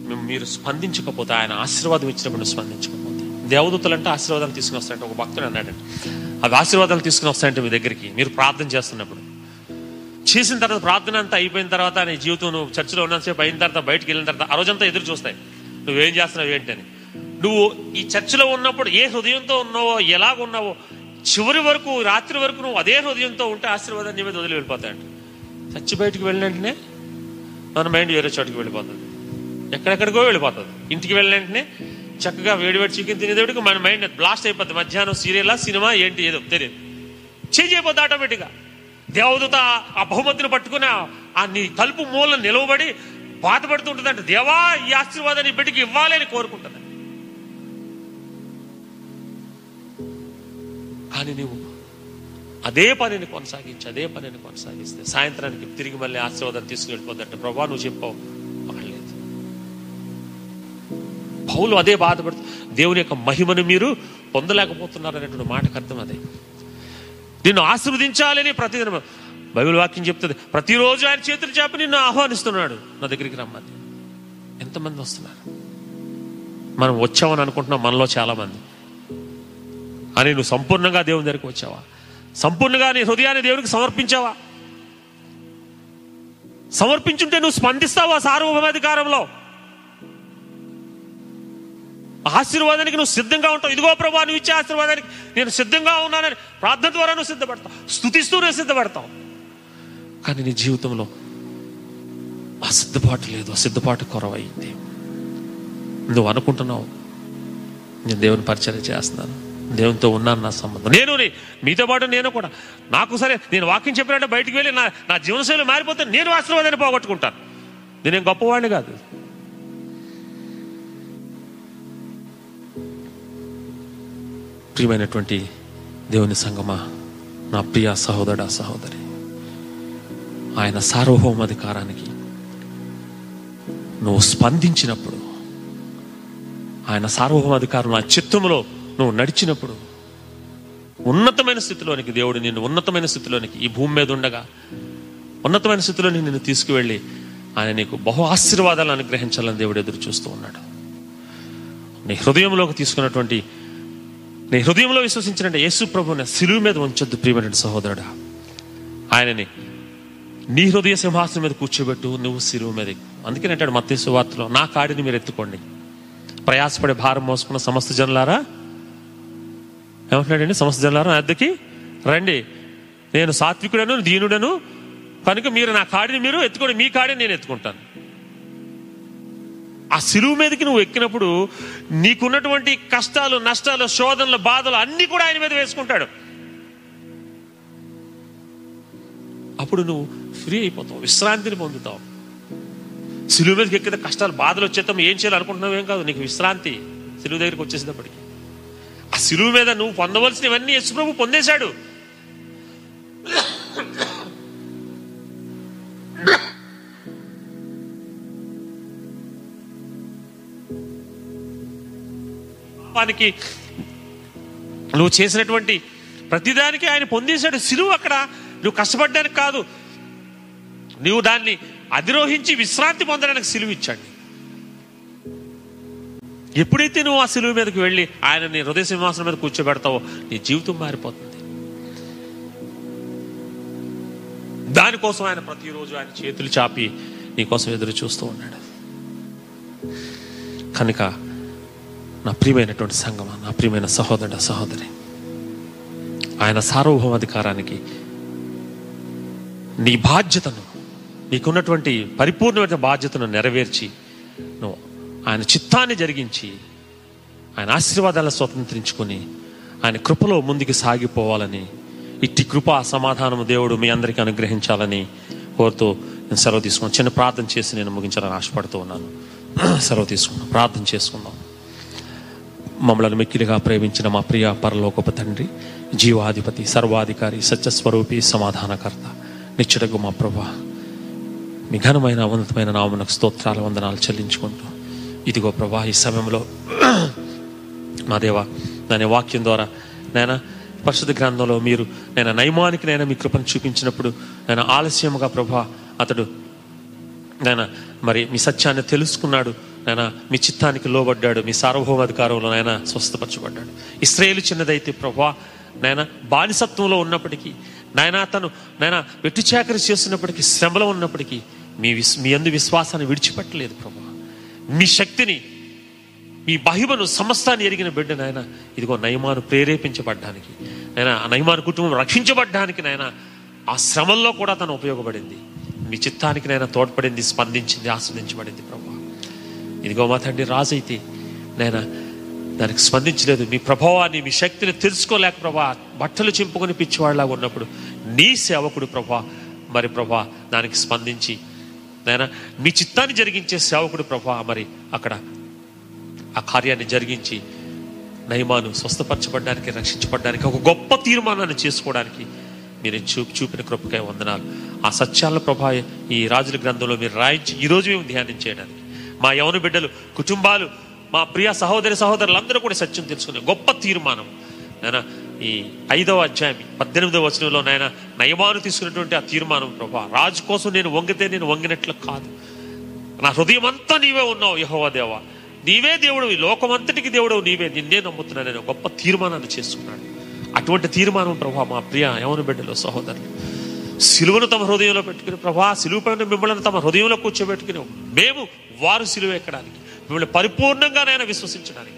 మేము మీరు స్పందించకపోతే ఆయన ఆశీర్వాదం ఇచ్చినప్పుడు స్పందించకపోతే. దేవదూతలు అంటే ఆశీర్వాదాలు తీసుకుని వస్తాయంటే ఒక భక్తుడు అన్నాడంటే అవి ఆశీర్వాదాలు తీసుకుని వస్తాయంటే మీ దగ్గరికి. మీరు ప్రార్థన చేస్తున్నప్పుడు చేసిన తర్వాత ప్రార్థన అంతా అయిపోయిన తర్వాత నీ జీవితం నువ్వు చర్చిలో ఉన్నసేపు అయిన తర్వాత బయటికి వెళ్ళిన తర్వాత ఆ రోజంతా ఎదురు చూస్తాయి. నువ్వేం చేస్తున్నావు ఏంటని నువ్వు ఈ చర్చిలో ఉన్నప్పుడు ఏ హృదయంతో ఉన్నావో ఎలాగ ఉన్నావో చివరి వరకు రాత్రి వరకు నువ్వు అదే హృదయంతో ఉంటే ఆశీర్వాదాన్ని నీ మీద వదిలి వెళ్ళిపోతాయంట. చర్చి బయటికి వెళ్ళిన వెంటనే మన మైండ్ వేరే చోటుకి వెళ్ళిపోతుంది. ఎక్కడెక్కడికో వెళ్ళిపోతుంది. ఇంటికి వెళ్ళిన వెంటనే చక్కగా వేడివేడి చికెన్ తినేదేవిడికి మన మైండ్ బ్లాస్ట్ అయిపోతుంది. మధ్యాహ్నం సీరియలా సినిమా ఏంటి ఏదో తెలియదు. చేంజ్ అయిపోద్ది ఆటోమేటిక్గా. దేవదూత ఆ బహుమతిని పట్టుకుని ఆ- నీ తలుపు మూల నిలవబడి బాధపడుతుంటుందంట. దేవా ఈ ఆశీర్వాదాన్ని బిడ్డకి ఇవ్వాలి అని కోరుకుంటుంది. కానీ నువ్వు అదే పనిని కొనసాగించి అదే పనిని కొనసాగిస్తే సాయంత్రానికి తిరిగి మళ్ళీ ఆశీర్వాదం తీసుకువెళ్ళిపోద్దంటే ప్రభా నువ్వు చెప్పావు లేదు పౌలు అదే బాధపడుతూ దేవుని యొక్క మహిమను మీరు పొందలేకపోతున్నారు అనేటువంటి మాటకు అర్థం అదే. నిన్ను ఆశీర్వదించాలని ప్రతిదిన బైబిల్ వాక్యం చెప్తుంది. ప్రతిరోజు ఆయన చేతులు చేపి నిన్ను ఆహ్వానిస్తున్నాడు. నా దగ్గరికి రమ్మని ఎంతమంది వస్తున్నారు? మనం వచ్చామని అనుకుంటున్నాం. మనలో చాలా మంది అని నువ్వు సంపూర్ణంగా దేవుని దగ్గరికి వచ్చావా? సంపూర్ణంగా నీ హృదయాన్ని దేవునికి సమర్పించావా? సమర్పించుంటే నువ్వు స్పందిస్తావా సార్వభౌమాధికారంలో? ఆశీర్వాదానికి నువ్వు సిద్ధంగా ఉంటావు. ఇదిగో ప్రభా నువ్వు ఇచ్చే ఆశీర్వాదానికి నేను సిద్ధంగా ఉన్నానని ప్రార్థన ద్వారా నువ్వు సిద్ధపడతావు. స్థుతిస్తూ నువ్వు సిద్ధపడతావు. కానీ నీ జీవితంలో ఆ సిద్ధపాటు లేదు. ఆ సిద్ధపాటు కొరవైంది. నువ్వు అనుకుంటున్నావు నేను దేవుని పరిచయం చేస్తున్నాను. దేవునితో ఉన్నాను నా సంబంధం. నేను మీతో పాటు నేను కూడా నాకు సరే నేను వాక్యం చెప్పినట్టు బయటికి వెళ్ళి నా నా జీవనశైలి మారిపోతే నేను ఆశీర్వాదాన్ని పోగొట్టుకుంటాను. నేనేం గొప్పవాడిని కాదు. ప్రియమైనటువంటి దేవుని సంగమా నా ప్రియ సహోదర సహోదరి. ఆయన సార్వభౌమాధికారానికి నువ్వు స్పందించినప్పుడు ఆయన సార్వభౌమాధికారం నా చిత్తంలో నువ్వు నడిచినప్పుడు ఉన్నతమైన స్థితిలోనికి దేవుడు నిన్ను ఉన్నతమైన స్థితిలోనికి ఈ భూమి మీద ఉండగా ఉన్నతమైన స్థితిలోని నిన్ను తీసుకువెళ్ళి ఆయన నీకు బహు ఆశీర్వాదాలు అనుగ్రహించాలని దేవుడు ఎదురు చూస్తూ ఉన్నాడు. నీ హృదయంలోకి తీసుకున్నటువంటి నీ హృదయంలో విశ్వసించిన యేసు ప్రభుని సిలువు మీద ఉంచొద్దు ప్రియమైన సహోదరుడా. ఆయనని నీ హృదయ సింహాసనం మీద కూర్చోబెట్టు నువ్వు సిలువు మీద అందుకే అందుకని అంటాడు మత్తయి వార్తలో నా కాడిని మీరు ఎత్తుకోండి. ప్రయాసపడే భారం మోసుకున్న సమస్త జనులారా? ఏమంటున్నాడండి సమస్త జనులారా? నా వద్దకి రండి. నేను సాత్వికుడను దీనుడను. కనుక మీరు నా కాడిని మీరు ఎత్తుకోండి మీ కాడిని నేను ఎత్తుకుంటాను. ఆ సిలువు మీదకి నువ్వు ఎక్కినప్పుడు నీకున్నటువంటి కష్టాలు నష్టాలు శోధనలు బాధలు అన్ని కూడా ఆయన మీద వేసుకుంటాడు. అప్పుడు నువ్వు ఫ్రీ అయిపోతావు విశ్రాంతిని పొందుతావు. సిలువు మీదకి ఎక్కితే కష్టాలు బాధలు వచ్చేస్తాం ఏం చేయాలి అనుకుంటున్నావు ఏం కాదు నీకు విశ్రాంతి సిలువు దగ్గరికి వచ్చేసినప్పటికీ ఆ సిలువు మీద నువ్వు పొందవలసినవన్నీ యశుప్రభు పొందేశాడు. పాపానికి నువ్వు చేసినటువంటి ప్రతిదానికి ఆయన పొందేశాడు. సిలువు అక్కడ. నువ్వు కష్టపడ్డానికి కాదు. నువ్వు దాన్ని అధిరోహించి విశ్రాంతి పొందడానికి సిలువు ఇచ్చాడు. ఎప్పుడైతే నువ్వు ఆ సిలువు మీదకి వెళ్ళి ఆయన నీ హృదయ సింహాసనం మీద కూర్చోబెడతావో నీ జీవితం మారిపోతుంది. దానికోసం ఆయన ప్రతిరోజు ఆయన చేతులు చాపి నీకోసం ఎదురు చూస్తూ ఉన్నాడు. కనుక నా ప్రియమైనటువంటి సంగమ నా ప్రియమైన సహోదరుడు సహోదరి. ఆయన సార్వభౌమాధికారానికి నీ బాధ్యతను నీకున్నటువంటి పరిపూర్ణమైన బాధ్యతను నెరవేర్చి నువ్వు ఆయన చిత్తాన్ని జరిగించి ఆయన ఆశీర్వాదాలను స్వతంత్రించుకొని ఆయన కృపలో ముందుకు సాగిపోవాలని ఇట్టి కృప సమాధానము దేవుడు మీ అందరికీ అనుగ్రహించాలని కోరుతూ నేను సెలవు తీసుకున్నాను. చిన్న ప్రార్థన చేసి నేను ముగించాలని ఆశపడుతూ ఉన్నాను. సెలవు తీసుకున్నాను. ప్రార్థన చేసుకుందాం. మమ్మలను మిక్కిలిగా ప్రేమించిన మా ప్రియ పరలోకపు తండ్రి జీవాధిపతి సర్వాధికారి సత్యస్వరూపి సమాధానకర్త నిచ్చడగు మా ప్రభా. మీ ఘనమైన ఉన్నతమైన నామనకు స్తోత్రాల వందనాలు చెల్లించుకుంటూ ఇదిగో ప్రభా ఈ సమయంలో మా దేవ దాని వాక్యం ద్వారా నేను పరిశుద్ధ గ్రంథంలో మీరు నేను నయమానికి నేను మీ కృపను చూపించినప్పుడు నేను ఆలస్యముగా ప్రభా అతడు నాయన మరి మీ సత్యాన్ని తెలుసుకున్నాడు. నాయన మీ చిత్తానికి లోబడ్డాడు మీ సార్వభౌమాధికారంలో నాయన స్వస్థపరచబడ్డాడు. ఇస్రాయేల్ చిన్నదైతే ప్రభా నాయన బానిసత్వంలో ఉన్నప్పటికీ నాయన తను నాయన వెట్టి చాకరి చేస్తున్నప్పటికీ శ్రమలో ఉన్నప్పటికీ మీ విస్ మీ అందు విశ్వాసాన్ని విడిచిపెట్టలేదు ప్రభు మీ శక్తిని మీ మహిమను సమస్తాన్ని ఎరిగిన బిడ్డ నాయన ఇదిగో నయమాను ప్రేరేపించబడ్డానికి నాయన ఆ నయమాను కుటుంబం రక్షించబడ్డానికి నాయన ఆ శ్రమంలో కూడా తను ఉపయోగపడింది. మీ చిత్తానికి నైనా తోడ్పడింది స్పందించింది ఆస్వాదించబడింది ప్రభు ఇదిగో మా తండ్రి రాజైతే నేను దానికి స్పందించలేదు. మీ ప్రభావాన్ని మీ శక్తిని తెలుసుకోలేక ప్రభా బట్టలు చింపుకొని పిచ్చివాడిలాగా ఉన్నప్పుడు నీ సేవకుడు ప్రభా మరి ప్రభా దానికి స్పందించి నేను మీ చిత్తాన్ని జరిగించే సేవకుడు ప్రభా మరి అక్కడ ఆ కార్యాన్ని జరిగించి నయమాను స్వస్థపరచబడడానికి రక్షించబడడానికి ఒక గొప్ప తీర్మానాన్ని చేసుకోవడానికి మీరు చూపు చూపిన కృపకాయ వందనాలు. ఆ సత్యాల ప్రభా ఈ రాజుల గ్రంథంలో మీరు రాయించి ఈరోజు మేము ధ్యానం చేయడానికి మా యవన బిడ్డలు కుటుంబాలు మా ప్రియ సహోదరి సహోదరులందరూ కూడా సత్యం తెలుసుకునే గొప్ప తీర్మానం. నాయన ఈ ఐదవ అధ్యాయం పద్దెనిమిదవ వచనంలో నాయన నయమాను తీసుకున్నటువంటి ఆ తీర్మానం ప్రభా రాజు కోసం నేను వంగితే నేను వంగినట్లు కాదు. నా హృదయం అంతా నీవే ఉన్నావు యహోవా దేవా. నీవే దేవుడు ఈ లోకమంతటికి దేవుడు నీవే. నిన్నే నమ్ముతున్నాను నేను గొప్ప తీర్మానాన్ని చేసుకున్నాడు అటువంటి తీర్మానం ప్రభా మా ప్రియ యవన బిడ్డలు సహోదరులు. సిలువను తమ హృదయంలో పెట్టుకుని ప్రభా సిలువు పైన మిమ్మల్ని తమ హృదయంలో కూర్చోబెట్టుకుని మేము వారు సిలువ ఎక్కడానికి? మిమ్మల్ని పరిపూర్ణంగా నైనా విశ్వసించడానికి.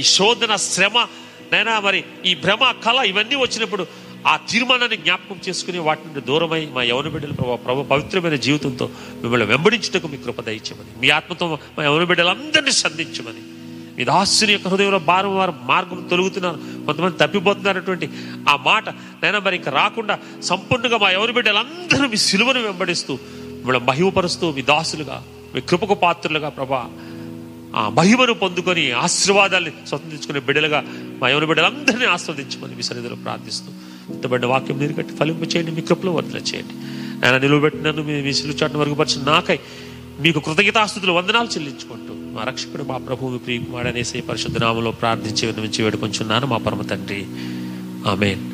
ఈ శోధన శ్రమ నైనా మరి ఈ భ్రమ కళ ఇవన్నీ వచ్చినప్పుడు ఆ తీర్మానాన్ని జ్ఞాపకం చేసుకుని వాటి నుండి దూరమై మా యవన బిడ్డల ప్రభావ ప్రభు పవిత్రమైన జీవితంతో మిమ్మల్ని వెంబడించుటకు మీ కృప దయచేయమని మీ ఆత్మతో మా యవన బిడ్డలందరినీ సంధించమని. మీ దాసుని యొక్క హృదయంలో భారం వారు మార్గం తొలుగుతున్నారు. కొంతమంది తప్పిపోతున్నటువంటి ఆ మాట నైనా మరి ఇంకా రాకుండా సంపూర్ణంగా మా యవన బిడ్డలందరూ మీ సిలువను వెంబడిస్తూ మిమ్మల్ని మహిమపరుస్తూ మీ దాసులుగా మీ కృపకు పాత్రులుగా ప్రభా. ఆ మహిమను పొందుకొని ఆశీర్వాదాన్ని స్వతంత్రించుకునే బిడ్డలుగా మా ఎవరి బిడ్డలందరినీ ఆస్వాదించమని మీ సన్నిధిలో ప్రార్థిస్తూ ఇంతబడిన వాక్యం మీరు కట్టి ఫలింపు చేయండి మీ కృపలో వర్ధన చేయండి. ఆయన నిలువబెట్టినను మీ మీ సిలువ చాటును నాకై మీకు కృతజ్ఞతాస్తుతులు వందనాలు చెల్లించుకుంటూ మా రక్షకుడు మా ప్రభువు ప్రియకుమారనేసే పరిశుద్ధ నామంలో ప్రార్థించి విన్నవించి వేడుకొంచున్నాను మా పరమ తండ్రి. ఆమెన్.